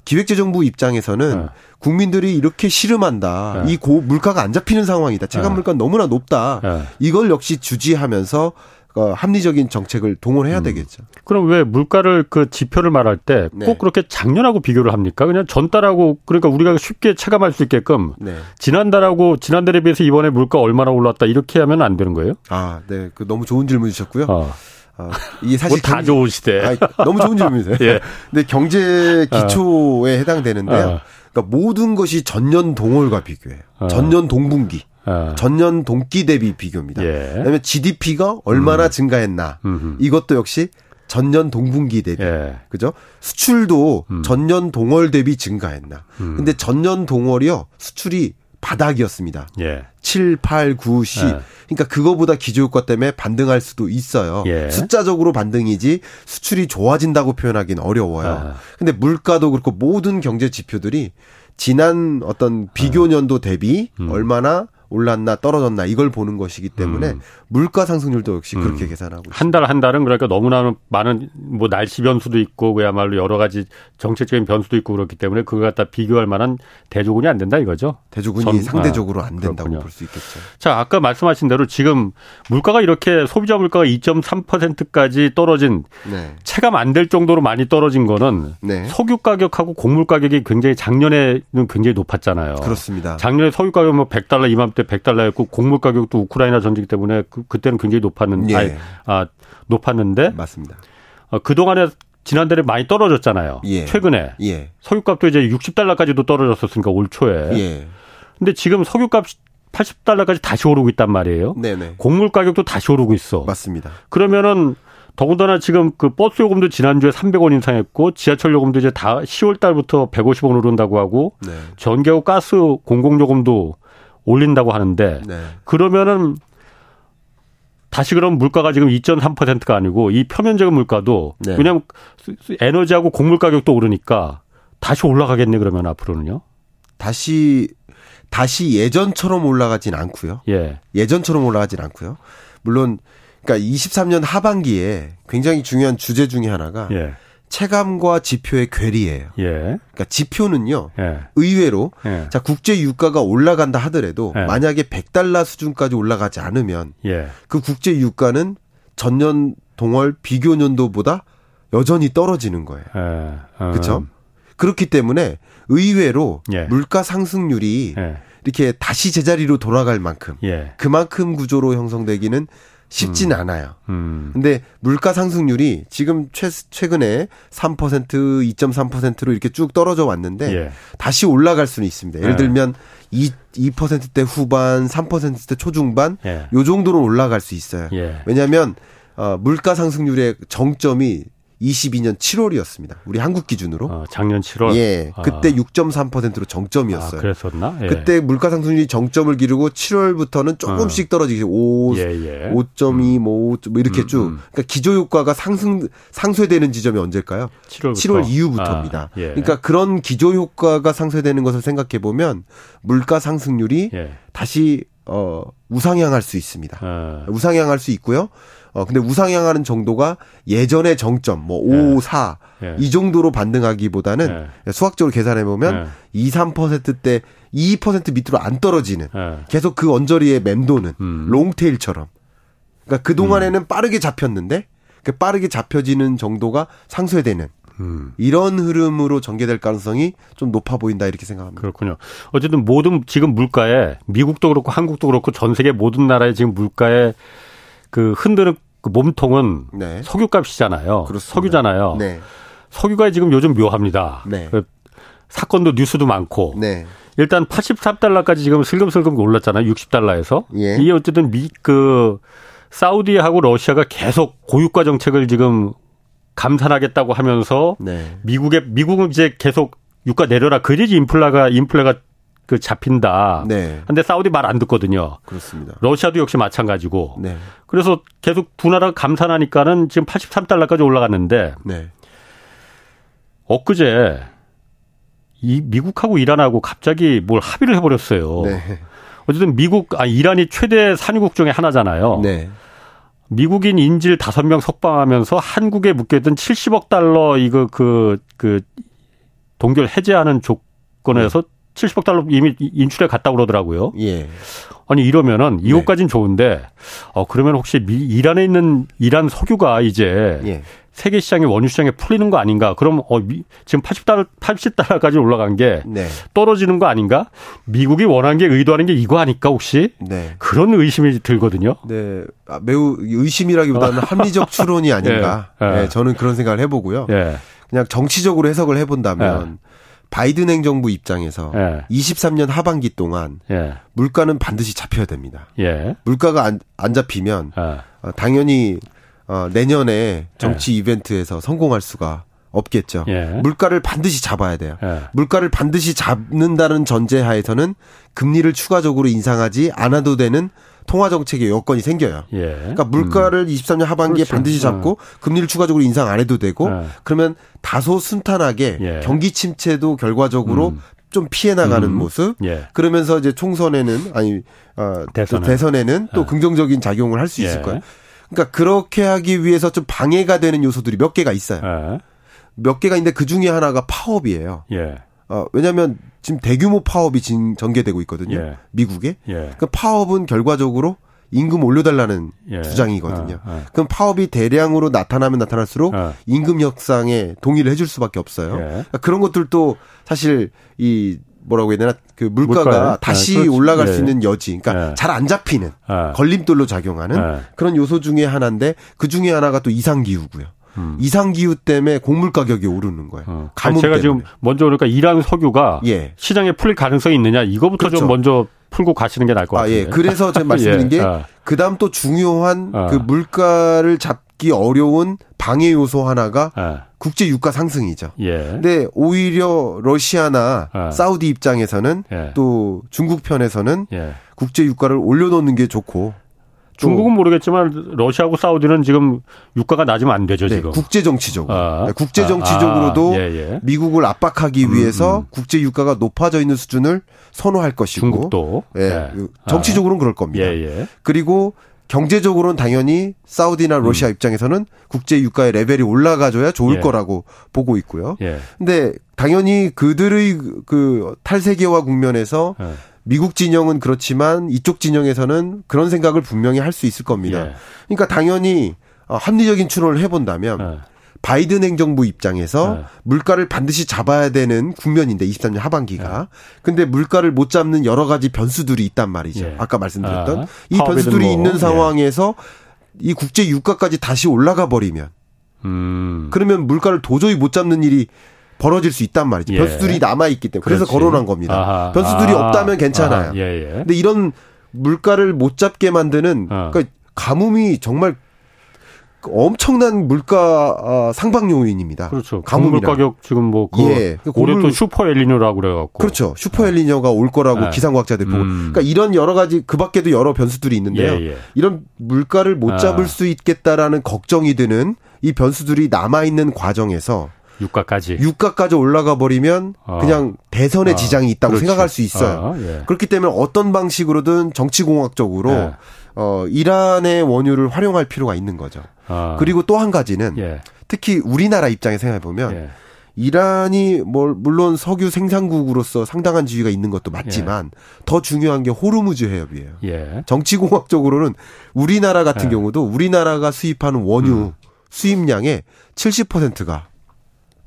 기획재정부 입장에서는 네. 국민들이 이렇게 씨름한다. 네. 이 고 물가가 안 잡히는 상황이다. 체감 물가 너무나 높다. 이걸 역시 주지하면서 어, 합리적인 정책을 동원해야 음. 되겠죠. 그럼 왜 물가를 그 지표를 말할 때꼭 네. 그렇게 작년하고 비교를 합니까? 그냥 전달하고 그러니까 우리가 쉽게 체감할 수 있게끔 네. 지난달하고 지난달에 비해서 이번에 물가 얼마나 올랐다 이렇게 하면 안 되는 거예요? 아, 네. 그 너무 좋은 질문 주셨고요. 어. 어, 이게 사실 다 좋으시대. 아니, 너무 좋은 질문이세요. *laughs* 예. 근데 경제 기초에 어. 해당되는데요. 어. 그러니까 모든 것이 전년 동월과 비교해요. 어. 전년 동분기. 아. 전년 동기 대비 비교입니다. 예. 그다음에 GDP가 얼마나 음. 증가했나 음흠. 이것도 역시 전년 동분기 대비 예. 그죠? 수출도 음. 전년 동월 대비 증가했나. 음. 근데 전년 동월이요 수출이 바닥이었습니다. 예. 7, 8, 9, 10. 예. 그러니까 그거보다 기조효과 때문에 반등할 수도 있어요. 예. 숫자적으로 반등이지 수출이 좋아진다고 표현하기는 어려워요. 아. 근데 물가도 그렇고 모든 경제 지표들이 지난 어떤 비교 년도 대비 음. 얼마나 올랐나 떨어졌나 이걸 보는 것이기 때문에 음. 물가 상승률도 역시 음. 그렇게 계산하고 한달한 달은 그러니까 너무나 많은 뭐 날씨 변수도 있고 그야말로 여러 가지 정책적인 변수도 있고 그렇기 때문에 그거 갖다 비교할 만한 대조군이 안 된다 이거죠. 대조군이 전, 상대적으로 아, 안 된다고 볼 수 있겠죠. 자 아까 말씀하신 대로 지금 물가가 이렇게 소비자 물가가 2.3%까지 떨어진 네. 체감 안 될 정도로 많이 떨어진 거는 네. 석유 가격하고 곡물 가격이 굉장히 작년에는 굉장히 높았잖아요. 그렇습니다. 작년에 석유 가격 뭐 100달러 이맘 때 100달러였고 곡물 가격도 우크라이나 전쟁 때문에 그, 때는 굉장히 높았는데 예. 아, 높았는데 맞습니다. 어, 그동안에 지난달에 많이 떨어졌잖아요. 예. 최근에 예. 석유값도 이제 60달러까지도 떨어졌었으니까 올 초에. 예. 근데 지금 석유값 80달러까지 다시 오르고 있단 말이에요. 네네. 곡물 가격도 다시 오르고 있어. 맞습니다. 그러면은 더군다나 지금 그 버스 요금도 지난주에 300원 인상했고 지하철 요금도 이제 다 10월 달부터 150원 오른다고 하고 네. 전기하고 가스 공공 요금도 올린다고 하는데 네. 그러면은 다시 그럼 물가가 지금 2.3%가 아니고 이 표면적인 물가도 네. 왜냐하면 에너지하고 곡물 가격도 오르니까 다시 올라가겠네 그러면 앞으로는요. 다시 다시 예전처럼 올라가진 않고요. 예. 예전처럼 올라가진 않고요. 물론 그러니까 23년 하반기에 굉장히 중요한 주제 중에 하나가 예. 체감과 지표의 괴리예요. 예. 그러니까 지표는요. 예. 의외로 예. 자 국제 유가가 올라간다 하더라도 예. 만약에 100달러 수준까지 올라가지 않으면 예. 그 국제 유가는 전년 동월 비교 년도보다 여전히 떨어지는 거예요. 예. 음. 그렇죠? 그렇기 때문에 의외로 예. 물가 상승률이 예. 이렇게 다시 제자리로 돌아갈 만큼 예. 그만큼 구조로 형성되기는 쉽진 음. 않아요. 음. 근데 물가 상승률이 지금 최, 최근에 3% 2.3%로 이렇게 쭉 떨어져 왔는데 예. 다시 올라갈 수는 있습니다. 예를 예. 들면 2, 2%대 후반, 3%대 초중반 예. 요 정도로 올라갈 수 있어요. 예. 왜냐하면 어, 물가 상승률의 정점이 22년 7월이었습니다. 우리 한국 기준으로. 어, 작년 7월. 예. 그때 아. 6.3%로 정점이었어요. 아, 그랬었나? 예. 그때 물가 상승률이 정점을 기르고 7월부터는 조금씩 어. 떨어지기 5, 예, 예. 5.2, 뭐, 5, 뭐 이렇게 음, 쭉. 음. 그러니까 기저 효과가 상승 상쇄되는 지점이 언제일까요? 7월부터. 7월 이후부터입니다. 아, 예. 그러니까 그런 기저 효과가 상쇄되는 것을 생각해 보면 물가 상승률이 예. 다시 어 우상향할 수 있습니다. 아. 우상향할 수 있고요. 어, 근데 우상향하는 정도가 예전의 정점, 뭐 5, 4, 예. 이 정도로 반등하기보다는 예. 수학적으로 계산해 보면 예. 2, 3%대 2% 밑으로 안 떨어지는 예. 계속 그 언저리에 맴도는 음. 롱테일처럼. 그러니까 그동안에는 음. 빠르게 잡혔는데 그 빠르게 잡혀지는 정도가 상쇄되는 음. 이런 흐름으로 전개될 가능성이 좀 높아 보인다 이렇게 생각합니다. 그렇군요. 어쨌든 모든 지금 물가에 미국도 그렇고 한국도 그렇고 전 세계 모든 나라의 지금 물가에 그 흔드는 그 몸통은 네. 석유값이잖아요. 그렇습니다. 석유잖아요. 네. 석유가 지금 요즘 묘합니다. 네. 그 사건도 뉴스도 많고. 네. 일단 83달러까지 지금 슬금슬금 올랐잖아요. 60달러에서. 예. 이게 어쨌든 미, 그, 사우디하고 러시아가 계속 고유가 정책을 지금 감산하겠다고 하면서 네. 미국의, 미국은 이제 계속 유가 내려라. 그래야지 인플라가, 인플레가 그 잡힌다. 네. 근데 사우디 말 안 듣거든요. 그렇습니다. 러시아도 역시 마찬가지고. 네. 그래서 계속 두 나라가 감산하니까는 지금 83달러까지 올라갔는데 네. 엊그제 이 미국하고 이란하고 갑자기 뭘 합의를 해 버렸어요. 네. 어쨌든 미국 아 이란이 최대 산유국 중에 하나잖아요. 네. 미국인 인질 다섯 명 석방하면서 한국에 묶여있던 70억 달러 이거 그그 그 동결 해제하는 조건에서 네. 70억 달러 이미 인출해 갔다 그러더라고요. 예. 아니 이러면은 이것까지는 네. 좋은데 어 그러면 혹시 미, 이란에 있는 이란 석유가 이제 예. 세계 시장의 원유 시장에 풀리는 거 아닌가? 그럼 어 미, 지금 80달러 80달러까지 올라간 게 네. 떨어지는 거 아닌가? 미국이 원하는 게 의도하는 게 이거 아닐까 혹시? 네. 그런 의심이 들거든요. 네. 아, 매우 의심이라기보다는 합리적 추론이 아닌가? *laughs* 예. 네. 저는 그런 생각을 해 보고요. 예. 그냥 정치적으로 해석을 해 본다면 예. 바이든 행정부 입장에서 예. 23년 하반기 동안 예. 물가는 반드시 잡혀야 됩니다. 예. 물가가 안, 안 잡히면 예. 어, 당연히 어, 내년에 정치 예. 이벤트에서 성공할 수가 없겠죠. 예. 물가를 반드시 잡아야 돼요. 물가를 반드시 잡는다는 전제하에서는 금리를 추가적으로 인상하지 않아도 되는 통화 정책의 여건이 생겨요. 예. 그러니까 물가를 음. 23년 하반기에 그렇죠. 반드시 잡고 어. 금리를 추가적으로 인상 안 해도 되고 예. 그러면 다소 순탄하게 예. 경기 침체도 결과적으로 음. 좀 피해 나가는 음. 모습. 예. 그러면서 이제 총선에는 아니 어, 대선에. 대선에는 또 예. 긍정적인 작용을 할 수 있을 예. 거예요. 그러니까 그렇게 하기 위해서 좀 방해가 되는 요소들이 몇 개가 있어요. 예. 몇 개가 있는데 그 중에 하나가 파업이에요. 어, 왜냐하면 지금 대규모 파업이 진, 전개되고 있거든요. 예. 미국에. 예. 그 파업은 결과적으로 임금 올려달라는 예. 주장이거든요. 어, 어. 그럼 파업이 대량으로 나타나면 나타날수록 어. 임금 협상에 동의를 해줄 수밖에 없어요. 예. 그러니까 그런 것들도 사실 이 뭐라고 해야 되나 그 물가가 물가에? 다시 네, 올라갈 예. 수 있는 여지, 그러니까 예. 잘안 잡히는 걸림돌로 작용하는 그런 요소 중에 하나인데 그 중에 하나가 또 이상 기후고요. 음. 이상 기후 때문에 곡물 가격이 오르는 거예요. 어. 가뭄 제가 때문에. 지금 먼저 그러니까 이란 석유가 예. 시장에 풀릴 가능성이 있느냐 이거부터 그렇죠. 좀 먼저 풀고 가시는 게 나을 것 같아요. 아, 예. 그래서 제가 *laughs* 말씀드린 예. 게 아. 그다음 또 중요한 아. 그 물가를 잡기 어려운 방해 요소 하나가 아. 국제 유가 상승이죠. 예. 근데 오히려 러시아나 아. 사우디 입장에서는 예. 또 중국 편에서는 예. 국제 유가를 올려놓는 게 좋고 중국은 모르겠지만 러시아하고 사우디는 지금 유가가 낮으면 안 되죠 네, 지금. 국제 정치적으로. 아. 네, 국제 정치적으로도 아, 아, 예, 예. 미국을 압박하기 음, 위해서 음. 국제 유가가 높아져 있는 수준을 선호할 것이고. 중국도. 예. 예. 정치적으로는 그럴 겁니다. 예, 예. 그리고 경제적으로는 당연히 사우디나 러시아 음. 입장에서는 국제 유가의 레벨이 올라가줘야 좋을 예. 거라고 보고 있고요. 예. 근데 당연히 그들의 그 탈세계화 국면에서 예. 미국 진영은 그렇지만 이쪽 진영에서는 그런 생각을 분명히 할 수 있을 겁니다. 예. 그러니까 당연히 어, 합리적인 추론을 해본다면 예. 바이든 행정부 입장에서 네. 물가를 반드시 잡아야 되는 국면인데 23년 하반기가. 네. 근데 물가를 못 잡는 여러 가지 변수들이 있단 말이죠. 예. 아까 말씀드렸던 아, 이 변수들이 뭐, 있는 예. 상황에서 이 국제 유가까지 다시 올라가 버리면 음. 그러면 물가를 도저히 못 잡는 일이 벌어질 수 있단 말이죠. 예. 변수들이 남아 있기 때문에 그래서 거론한 겁니다. 아하. 변수들이 아. 없다면 괜찮아요. 예, 예. 근데 이런 물가를 못 잡게 만드는 어. 그러니까 가뭄이 정말 엄청난 물가 아, 상방 요인입니다. 그렇죠. 가물 가격 지금 뭐그 예. 올해 또 슈퍼 엘리뇨라고 그래갖고 그렇죠. 슈퍼 엘리뇨가 올 거라고 네. 기상과학자들이 보고 음. 그러니까 이런 여러 가지 그 밖에도 여러 변수들이 있는데요. 예, 예. 이런 물가를 못 아. 잡을 아. 수 있겠다라는 걱정이 드는 이 변수들이 남아 있는 과정에서 유가까지 유가까지 올라가 버리면 어. 그냥 대선에 어. 지장이 있다고 그렇죠. 생각할 수 있어요. 어, 예. 그렇기 때문에 어떤 방식으로든 정치공학적으로 예. 어 이란의 원유를 활용할 필요가 있는 거죠. 아. 그리고 또 한 가지는 예. 특히 우리나라 입장에 생각해 보면 예. 이란이 뭐 물론 석유 생산국으로서 상당한 지위가 있는 것도 맞지만 예. 더 중요한 게 호르무즈 해협이에요. 예. 정치공학적으로는 우리나라 같은 예. 경우도 우리나라가 수입하는 원유 음. 수입량의 70%가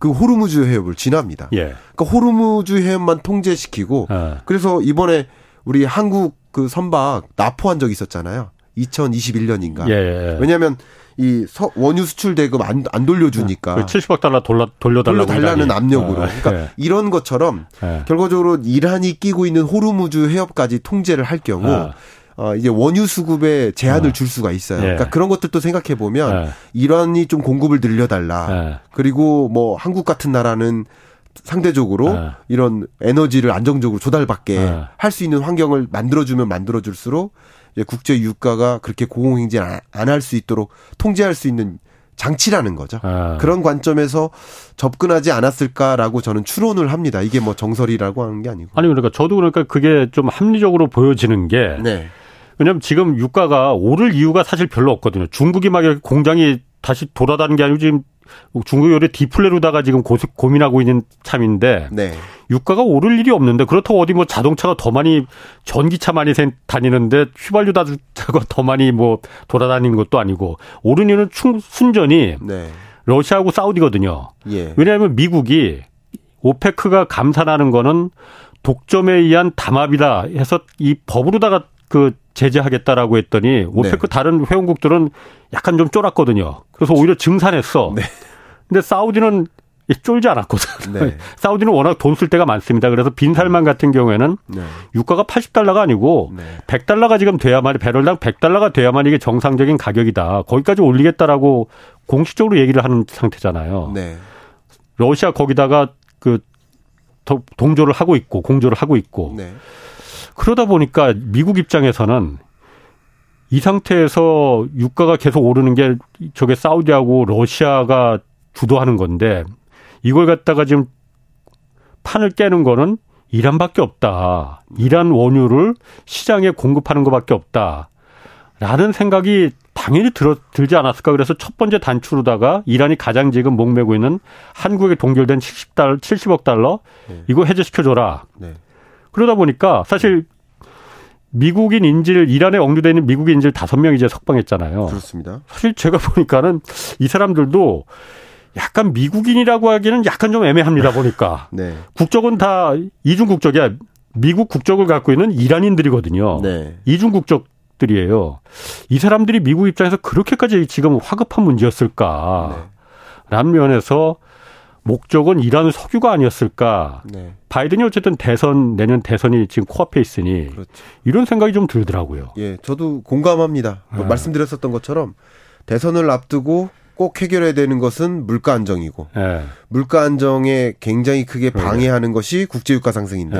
그 호르무즈 해협을 지납니다. 예. 그러니까 호르무즈 해협만 통제시키고 예. 그래서 이번에 우리 한국 그 선박 납포한 적이 있었잖아요. 2021년인가. 예, 예. 왜냐하면 이 원유 수출 대금 안, 안 돌려주니까. 그 70억 달러 돌려, 돌려달라고. 돌려달라는 압력으로. 어, 그러니까 예. 이런 것처럼 예. 결과적으로 이란이 끼고 있는 호르무즈 해협까지 통제를 할 경우 예. 어, 이제 원유 수급에 제한을 어. 줄 수가 있어요. 예. 그러니까 그런 것들도 생각해 보면 예. 이란이 좀 공급을 늘려달라. 예. 그리고 뭐 한국 같은 나라는 상대적으로 예. 이런 에너지를 안정적으로 조달받게 예. 할수 있는 환경을 만들어주면 만들어줄수록 이제 국제 유가가 그렇게 고공행진 안 할 수 있도록 통제할 수 있는 장치라는 거죠. 아. 그런 관점에서 접근하지 않았을까라고 저는 추론을 합니다. 이게 뭐 정설이라고 하는 게 아니고. 아니 그러니까 저도 그러니까 그게 좀 합리적으로 보여지는 게 네. 왜냐하면 지금 유가가 오를 이유가 사실 별로 없거든요. 중국이 막 이렇게 공장이 다시 돌아다니는 게 아니고 지금 중국이 오히려 디플레로다가 지금 고, 고민하고 있는 참인데 네. 유가가 오를 일이 없는데 그렇다고 어디 뭐 자동차가 더 많이 전기차 많이 다니는데 휘발유 자동차가 *laughs* 더 많이 뭐 돌아다니는 것도 아니고 오른 이유는 충, 순전히 네. 러시아하고 사우디거든요. 예. 왜냐하면 미국이 오페크가 감산하는 거는 독점에 의한 담합이다 해서 이 법으로다가 그 제재하겠다라고 했더니 오페크 네. 다른 회원국들은 약간 좀 쫄았거든요. 그래서 오히려 증산했어. 네. 근데 사우디는 쫄지 않았거든. 네. *laughs* 사우디는 워낙 돈 쓸 때가 많습니다. 그래서 빈 살만 같은 경우에는 네. 유가가 80달러가 아니고 네. 100달러가 지금 돼야만 배럴당 100달러가 돼야만 이게 정상적인 가격이다. 거기까지 올리겠다라고 공식적으로 얘기를 하는 상태잖아요. 네. 러시아 거기다가 그 동조를 하고 있고 공조를 하고 있고 네. 그러다 보니까 미국 입장에서는 이 상태에서 유가가 계속 오르는 게 저게 사우디하고 러시아가 주도하는 건데 이걸 갖다가 지금 판을 깨는 거는 이란밖에 없다. 이란 원유를 시장에 공급하는 것밖에 없다. 라는 생각이 당연히 들어, 들지 않았을까. 그래서 첫 번째 단추로다가 이란이 가장 지금 목매고 있는 한국에 동결된 70달러, 70억 달러 네. 이거 해제시켜줘라. 네. 그러다 보니까 사실 미국인 인질 이란에 억류되는 미국인 인질 다섯 명 이제 석방했잖아요. 그렇습니다. 사실 제가 보니까는 이 사람들도 약간 미국인이라고 하기는 약간 좀 애매합니다 보니까. *laughs* 네. 국적은 다 이중 국적이야. 미국 국적을 갖고 있는 이란인들이거든요. 네. 이중 국적들이에요. 이 사람들이 미국 입장에서 그렇게까지 지금 화급한 문제였을까? 네. 라는 면에서 목적은 이란 석유가 아니었을까. 네. 바이든이 어쨌든 대선 내년 대선이 지금 코앞에 있으니 그렇죠. 이런 생각이 좀 들더라고요. 예, 저도 공감합니다. 네. 말씀드렸었던 것처럼 대선을 앞두고 꼭 해결해야 되는 것은 물가 안정이고 네. 물가 안정에 굉장히 크게 네. 방해하는 네. 것이 국제 유가 상승인데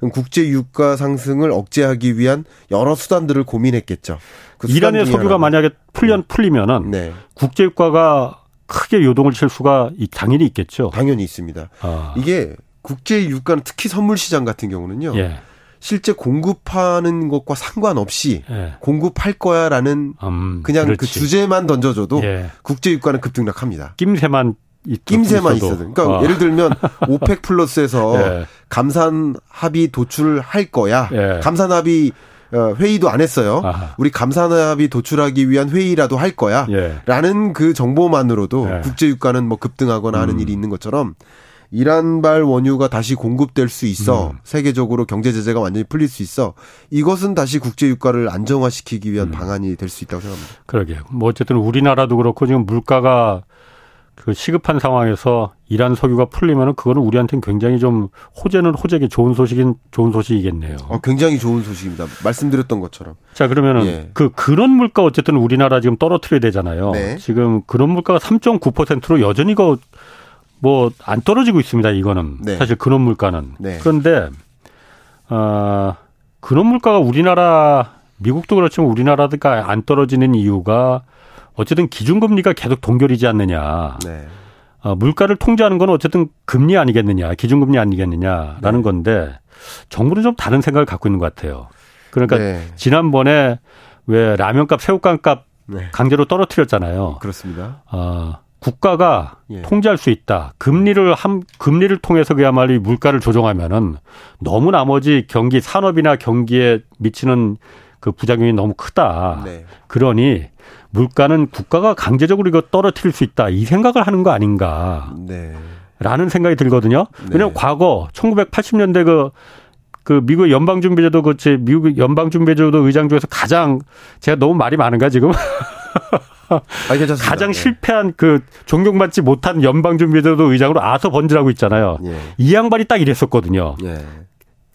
네. 국제 유가 상승을 억제하기 위한 여러 수단들을 고민했겠죠. 그 이란의 석유가 만약에 풀려 네. 풀리면은 네. 국제 유가가 크게 요동을 칠 수가 당연히 있겠죠. 당연히 있습니다. 아. 이게 국제 유가는 특히 선물 시장 같은 경우는요. 예. 실제 공급하는 것과 상관없이 예. 공급할 거야라는 음, 그냥 그 그렇지. 그 주제만 던져줘도 예. 국제 유가는 급등락합니다. 낌새만 낌새만 있어도. 그러니까 어. 예를 들면 *laughs* 오펙 플러스에서 예. 감산 합의 도출할 거야. 예. 감산 합의 어, 회의도 안 했어요. 아하. 우리 감산합의 도출하기 위한 회의라도 할 거야. 예. 라는 그 정보만으로도 예. 국제 유가는 뭐 급등하거나 하는 음. 일이 있는 것처럼 이란발 원유가 다시 공급될 수 있어. 음. 세계적으로 경제 제재가 완전히 풀릴 수 있어. 이것은 다시 국제 유가를 안정화시키기 위한 음. 방안이 될 수 있다고 생각합니다. 그러게요. 뭐 어쨌든 우리나라도 그렇고 지금 물가가 그 시급한 상황에서 이란 석유가 풀리면은 그거는 우리한테는 굉장히 좀 호재는 호재기 좋은 소식인 좋은 소식이겠네요. 어, 굉장히 좋은 소식입니다. 말씀드렸던 것처럼. 자 그러면은 예. 그 그런 물가 어쨌든 우리나라 지금 떨어뜨려야 되잖아요. 네. 지금 그런 물가가 3.9%로 여전히 그 뭐안 떨어지고 있습니다. 이거는 네. 사실 근원 물가는 네. 그런데 어, 근원 물가가 우리나라 미국도 그렇지만 우리나라가 안 떨어지는 이유가 어쨌든 기준금리가 계속 동결이지 않느냐. 네. 어, 물가를 통제하는 건 어쨌든 금리 아니겠느냐, 기준금리 아니겠느냐라는 네. 건데 정부는 좀 다른 생각을 갖고 있는 것 같아요. 그러니까 네. 지난번에 왜 라면값, 새우깡값 네. 강제로 떨어뜨렸잖아요. 그렇습니다. 어, 국가가 예. 통제할 수 있다. 금리를 한 금리를 통해서 그야말로 물가를 조정하면은 너무 나머지 경기 산업이나 경기에 미치는 그 부작용이 너무 크다. 네. 그러니 물가는 국가가 강제적으로 이거 떨어뜨릴 수 있다. 이 생각을 하는 거 아닌가. 네. 라는 생각이 들거든요. 왜냐면 네. 과거 1980년대 그, 그 미국 연방준비제도 그치 미국 연방준비제도 의장 중에서 가장 제가 너무 말이 많은가 지금? *laughs* 아니, 가장 네. 실패한 그 존경받지 못한 연방준비제도 의장으로 아서 번지라고 있잖아요. 예. 이 양반이 딱 이랬었거든요. 예.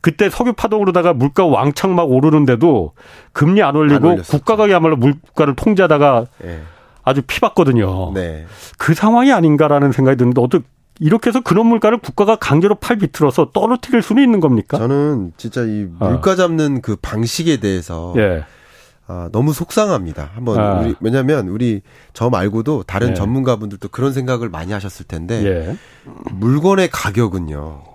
그때 석유 파동으로다가 물가 왕창 막 오르는데도 금리 안 올리고 안 국가가 그야말로 물가를 통제하다가 예. 아주 피봤거든요. 네. 그 상황이 아닌가라는 생각이 드는데 어떻게 이렇게 해서 그런 물가를 국가가 강제로 팔 비틀어서 떨어뜨릴 수는 있는 겁니까? 저는 진짜 이 물가 잡는 어. 그 방식에 대해서 예. 아, 너무 속상합니다. 한번 아. 우리 왜냐하면 우리 저 말고도 다른 예. 전문가분들도 그런 생각을 많이 하셨을 텐데 예. 물건의 가격은요.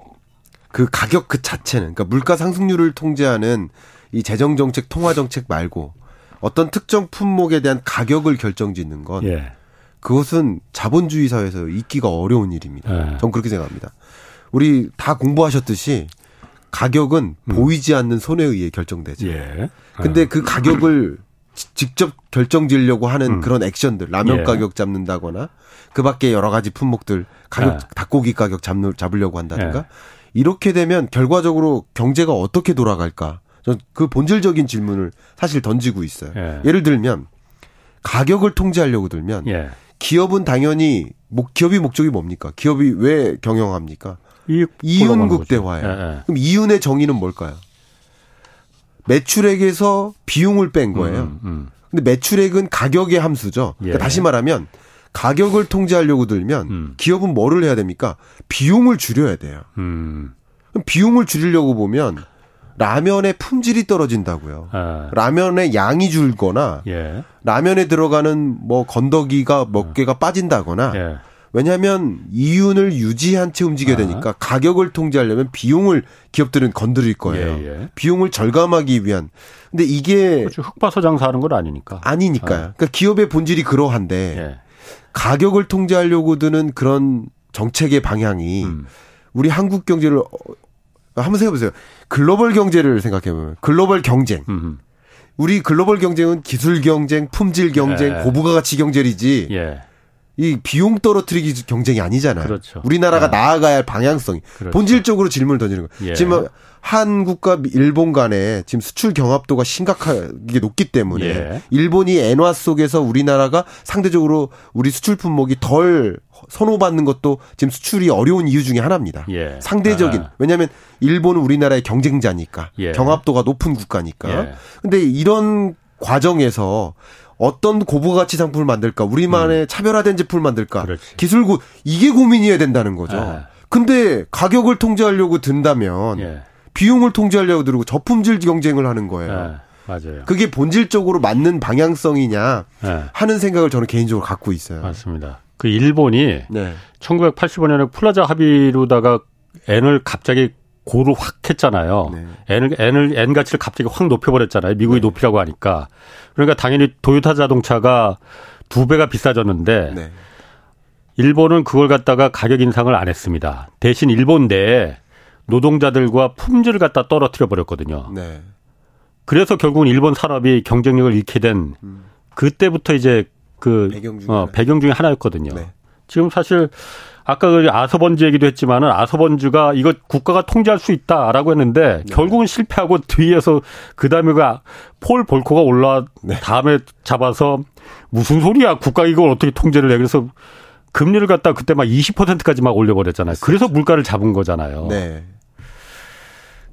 그 가격 그 자체는 그러니까 물가 상승률을 통제하는 이 재정 정책 통화 정책 말고 어떤 특정 품목에 대한 가격을 결정짓는 건 예. 그것은 자본주의 사회에서 있기가 어려운 일입니다. 예. 전 그렇게 생각합니다. 우리 다 공부하셨듯이 가격은 음. 보이지 않는 손에 의해 결정되죠. 예. 근데 그 가격을 직접 결정지으려고 하는 음. 그런 액션들, 라면 예. 가격 잡는다거나 그 밖에 여러 가지 품목들 가격, 예. 닭고기 가격 잡는, 잡으려고 한다든가 예. 이렇게 되면 결과적으로 경제가 어떻게 돌아갈까? 그 본질적인 질문을 사실 던지고 있어요. 예. 를 들면 가격을 통제하려고 들면 예. 기업은 당연히 목, 기업이 목적이 뭡니까? 기업이 왜 경영합니까? 이윤 극대화예요. 예, 예. 그럼 이윤의 정의는 뭘까요? 매출액에서 비용을 뺀 거예요. 음, 음. 근데 매출액은 가격의 함수죠. 그러니까 예. 다시 말하면 가격을 통제하려고 들면 음. 기업은 뭐를 해야 됩니까? 비용을 줄여야 돼요. 음. 비용을 줄이려고 보면 라면의 품질이 떨어진다고요. 아. 라면의 양이 줄거나 예. 라면에 들어가는 뭐 건더기가 몇 음. 개가 빠진다거나 예. 왜냐하면 이윤을 유지한 채 움직여야 아. 되니까 아. 가격을 통제하려면 비용을 기업들은 건드릴 거예요. 예, 예. 비용을 절감하기 위한. 근데 이게 그렇죠. 흙봐서 장사하는 건 아니니까. 아니니까요. 아. 그러니까 기업의 본질이 그러한데 예. 가격을 통제하려고 드는 그런 정책의 방향이 음. 우리 한국 경제를 어, 한번 생각해 보세요. 글로벌 경제를 생각해 보면 글로벌 경쟁. 음흠. 우리 글로벌 경쟁은 기술 경쟁, 품질 경쟁, 예. 고부가 가치 경쟁이지. 예. 이 비용 떨어뜨리기 경쟁이 아니잖아요. 그렇죠. 우리나라가 네. 나아가야 할 방향성이 그렇죠. 본질적으로 질문을 던지는 거예요. 예. 지금 한국과 일본 간에 지금 수출 경합도가 심각하게 높기 때문에 예. 일본이 엔화 속에서 우리나라가 상대적으로 우리 수출 품목이 덜 선호받는 것도 지금 수출이 어려운 이유 중에 하나입니다. 예. 상대적인 아. 왜냐하면 일본은 우리나라의 경쟁자니까 예. 경합도가 높은 국가니까. 예. 근데 이런 과정에서 어떤 고부가치 상품을 만들까? 우리만의 음. 차별화된 제품을 만들까? 그렇지. 기술고 이게 고민이어야 된다는 거죠. 아. 근데 가격을 통제하려고 든다면 예. 비용을 통제하려고 들고 저품질 경쟁을 하는 거예요. 예. 맞아요. 그게 본질적으로 맞는 방향성이냐 예. 하는 생각을 저는 개인적으로 갖고 있어요. 맞습니다. 그 일본이 네. 1985년에 플라자 합의로다가 엔을 갑자기 고를 확 했잖아요. 네. 엔을, 엔을, 엔 가치를 갑자기 확 높여버렸잖아요. 미국이 네. 높이라고 하니까. 그러니까 당연히 도요타 자동차가 두 배가 비싸졌는데 네. 일본은 그걸 갖다가 가격 인상을 안 했습니다. 대신 일본 내에 노동자들과 품질을 갖다 떨어뜨려 버렸거든요. 네. 그래서 결국은 일본 산업이 경쟁력을 잃게 된 음. 그때부터 이제 그 배경, 중 어, 배경 중에 하나였거든요. 네. 지금 사실 아까 그 아서번즈 얘기도 했지만은 아서번즈가 이거 국가가 통제할 수 있다라고 했는데 네. 결국은 실패하고 *laughs* 뒤에서 그 다음에가 폴 볼코가 올라 네. 다음에 잡아서 무슨 소리야 국가 이걸 어떻게 통제를 해 그래서 금리를 갖다 그때 막 20%까지 막 올려버렸잖아요. 그래서 물가를 잡은 거잖아요. 네.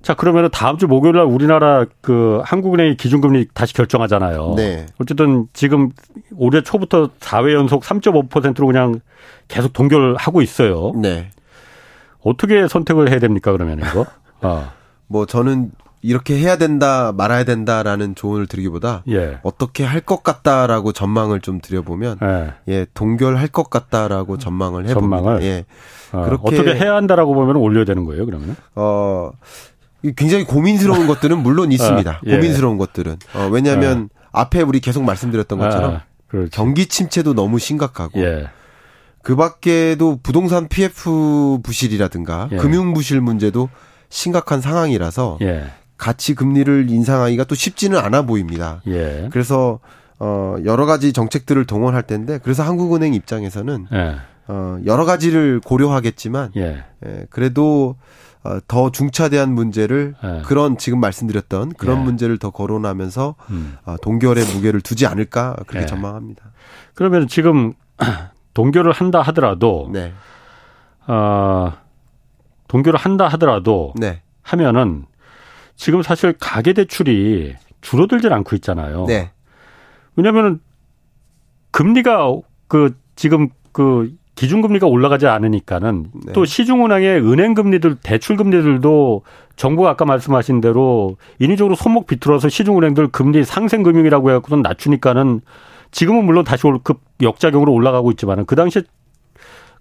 자, 그러면 다음 주 목요일 날 우리나라 그 한국은행이 기준금리 다시 결정하잖아요. 네. 어쨌든 지금 올해 초부터 4회 연속 3.5%로 그냥 계속 동결하고 있어요. 네. 어떻게 선택을 해야 됩니까, 그러면 이거? 아. *laughs* 뭐 저는 이렇게 해야 된다, 말아야 된다라는 조언을 드리기보다 예. 어떻게 할 것 같다라고 전망을 좀 드려보면 예, 예 동결할 것 같다라고 전망을 해봅니다. 전망을 예. 어, 그렇게 어떻게 해야 한다라고 보면 올려야 되는 거예요, 그러면? 어 굉장히 고민스러운 *laughs* 것들은 물론 있습니다. 아, 예. 고민스러운 것들은. 어, 왜냐하면 아. 앞에 우리 계속 말씀드렸던 것처럼 아, 경기 침체도 너무 심각하고 예. 그 밖에도 부동산 PF 부실이라든가 예. 금융 부실 문제도 심각한 상황이라서 예. 같이 금리를 인상하기가 또 쉽지는 않아 보입니다. 예. 그래서 어 여러 가지 정책들을 동원할 텐데 그래서 한국은행 입장에서는 예. 어 여러 가지를 고려하겠지만 예. 예 그래도 어, 더 중차대한 문제를 네. 그런 지금 말씀드렸던 그런 네. 문제를 더 거론하면서 음. 어, 동결의 무게를 두지 않을까 그렇게 네. 전망합니다. 그러면 지금 *clears throat* 동결을 한다 하더라도 네. 어, 동결을 한다 하더라도 네. 하면은 지금 사실 가계 대출이 줄어들질 않고 있잖아요. 네. 왜냐면은 금리가 그 지금 그 기준금리가 올라가지 않으니까는 네. 또 시중은행의 은행금리들 대출금리들도 정부가 아까 말씀하신 대로 인위적으로 손목 비틀어서 시중은행들 금리 상생금융이라고 해갖고는 낮추니까는 지금은 물론 다시 급 역작용으로 올라가고 있지만은 그 당시에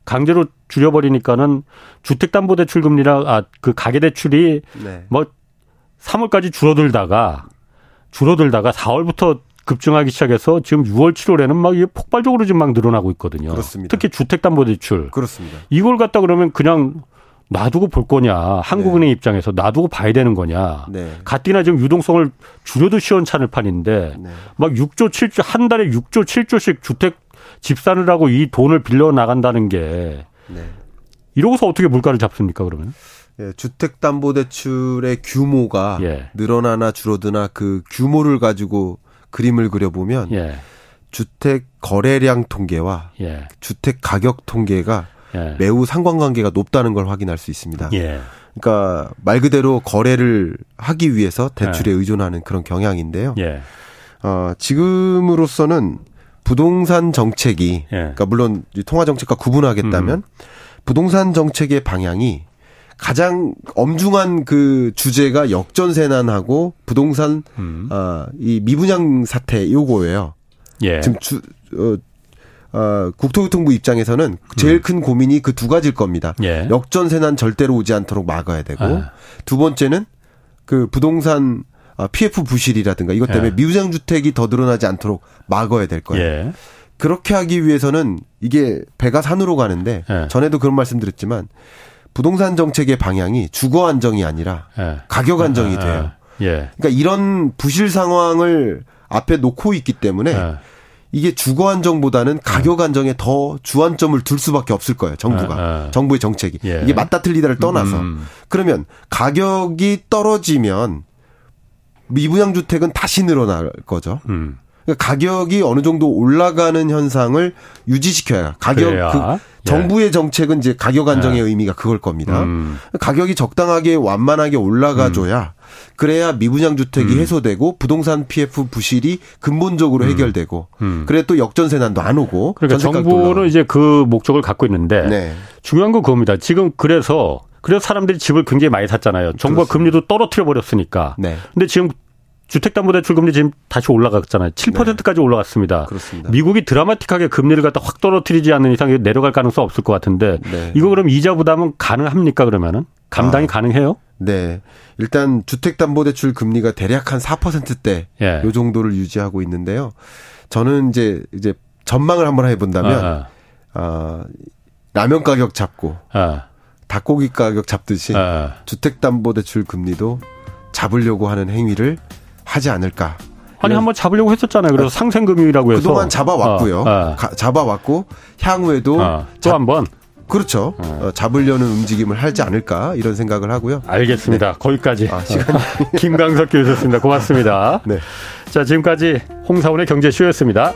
강제로 줄여버리니까는 주택담보대출금리나 아그 가계대출이 네. 뭐 3월까지 줄어들다가 줄어들다가 4월부터 급증하기 시작해서 지금 6월, 7월에는 막 이게 폭발적으로 지금 막 늘어나고 있거든요. 그렇습니다. 특히 주택담보대출. 그렇습니다. 이걸 갖다 그러면 그냥 놔두고 볼 거냐. 한국은행 네. 입장에서 놔두고 봐야 되는 거냐. 네. 가뜩이나 지금 유동성을 줄여도 시원찮을 판인데 네. 막 6조, 7조, 한 달에 6조, 7조씩 주택 집 사느라고 이 돈을 빌려 나간다는 게 네. 이러고서 어떻게 물가를 잡습니까, 그러면? 예, 주택담보대출의 규모가 예. 늘어나나 줄어드나 그 규모를 가지고 그림을 그려보면 예. 주택 거래량 통계와 예. 주택 가격 통계가 예. 매우 상관관계가 높다는 걸 확인할 수 있습니다. 예. 그러니까 말 그대로 거래를 하기 위해서 대출에 예. 의존하는 그런 경향인데요. 예. 어, 지금으로서는 부동산 정책이 그러니까 물론 통화 정책과 구분하겠다면 음. 부동산 정책의 방향이 가장 엄중한 그 주제가 역전세난하고 부동산 음. 어 이 미분양 사태 요거예요. 예. 지금 주 어, 어, 국토교통부 입장에서는 제일 음. 큰 고민이 그 두 가지일 겁니다. 예. 역전세난 절대로 오지 않도록 막아야 되고 아. 두 번째는 그 부동산 PF 어, 부실이라든가 이것 때문에 예. 미분양 주택이 더 늘어나지 않도록 막아야 될 거예요. 예. 그렇게 하기 위해서는 이게 배가 산으로 가는데 예. 전에도 그런 말씀드렸지만 부동산 정책의 방향이 주거 안정이 아니라 예. 가격 안정이 예. 돼요. 예. 그러니까 이런 부실 상황을 앞에 놓고 있기 때문에 예. 이게 주거 안정보다는 가격 안정에 더 주안점을 둘 수밖에 없을 거예요. 정부가 예. 정부의 정책이 예. 이게 맞다 틀리다를 떠나서 음. 그러면 가격이 떨어지면 미분양 주택은 다시 늘어날 거죠. 음. 그러니까 가격이 어느 정도 올라가는 현상을 유지시켜야 가격 그 정부의 예. 정책은 이제 가격 안정의 예. 의미가 그걸 겁니다. 음. 가격이 적당하게 완만하게 올라가줘야 음. 그래야 미분양 주택이 음. 해소되고 부동산 PF 부실이 근본적으로 음. 해결되고 음. 그래 또 역전세난도 안 오고 그러니까 정부는 이제 그 목적을 갖고 있는데 네. 중요한 건 그겁니다. 지금 그래서 그래서 사람들이 집을 굉장히 많이 샀잖아요. 정부가 그렇습니다. 금리도 떨어뜨려 버렸으니까. 네. 근데 지금 주택담보대출 금리 지금 다시 올라갔잖아요. 7%까지 네. 올라갔습니다. 그렇습니다. 미국이 드라마틱하게 금리를 갖다 확 떨어뜨리지 않는 이상 내려갈 가능성 없을 것 같은데 네. 이거 그럼 이자 부담은 가능합니까 그러면은 감당이 아. 가능해요? 네. 일단 주택담보대출 금리가 대략 한 4%대 예. 요 정도를 유지하고 있는데요. 저는 이제 이제 전망을 한번 해본다면 아, 아. 어, 라면 가격 잡고 아. 닭고기 가격 잡듯이 아. 주택담보대출 금리도 잡으려고 하는 행위를 하지 않을까. 아니 한번 잡으려고 했었잖아요. 그래서 아, 상생금융이라고 해서 그동안 잡아왔고요. 어, 어. 가, 잡아왔고 향후에도 어, 또 한 번 그렇죠. 어. 어. 잡으려는 움직임을 하지 않을까 이런 생각을 하고요. 알겠습니다. 네. 거기까지. 아, 시간 *laughs* 김강석 교수였습니다. 고맙습니다. 네. 자 지금까지 홍사원의 경제쇼였습니다.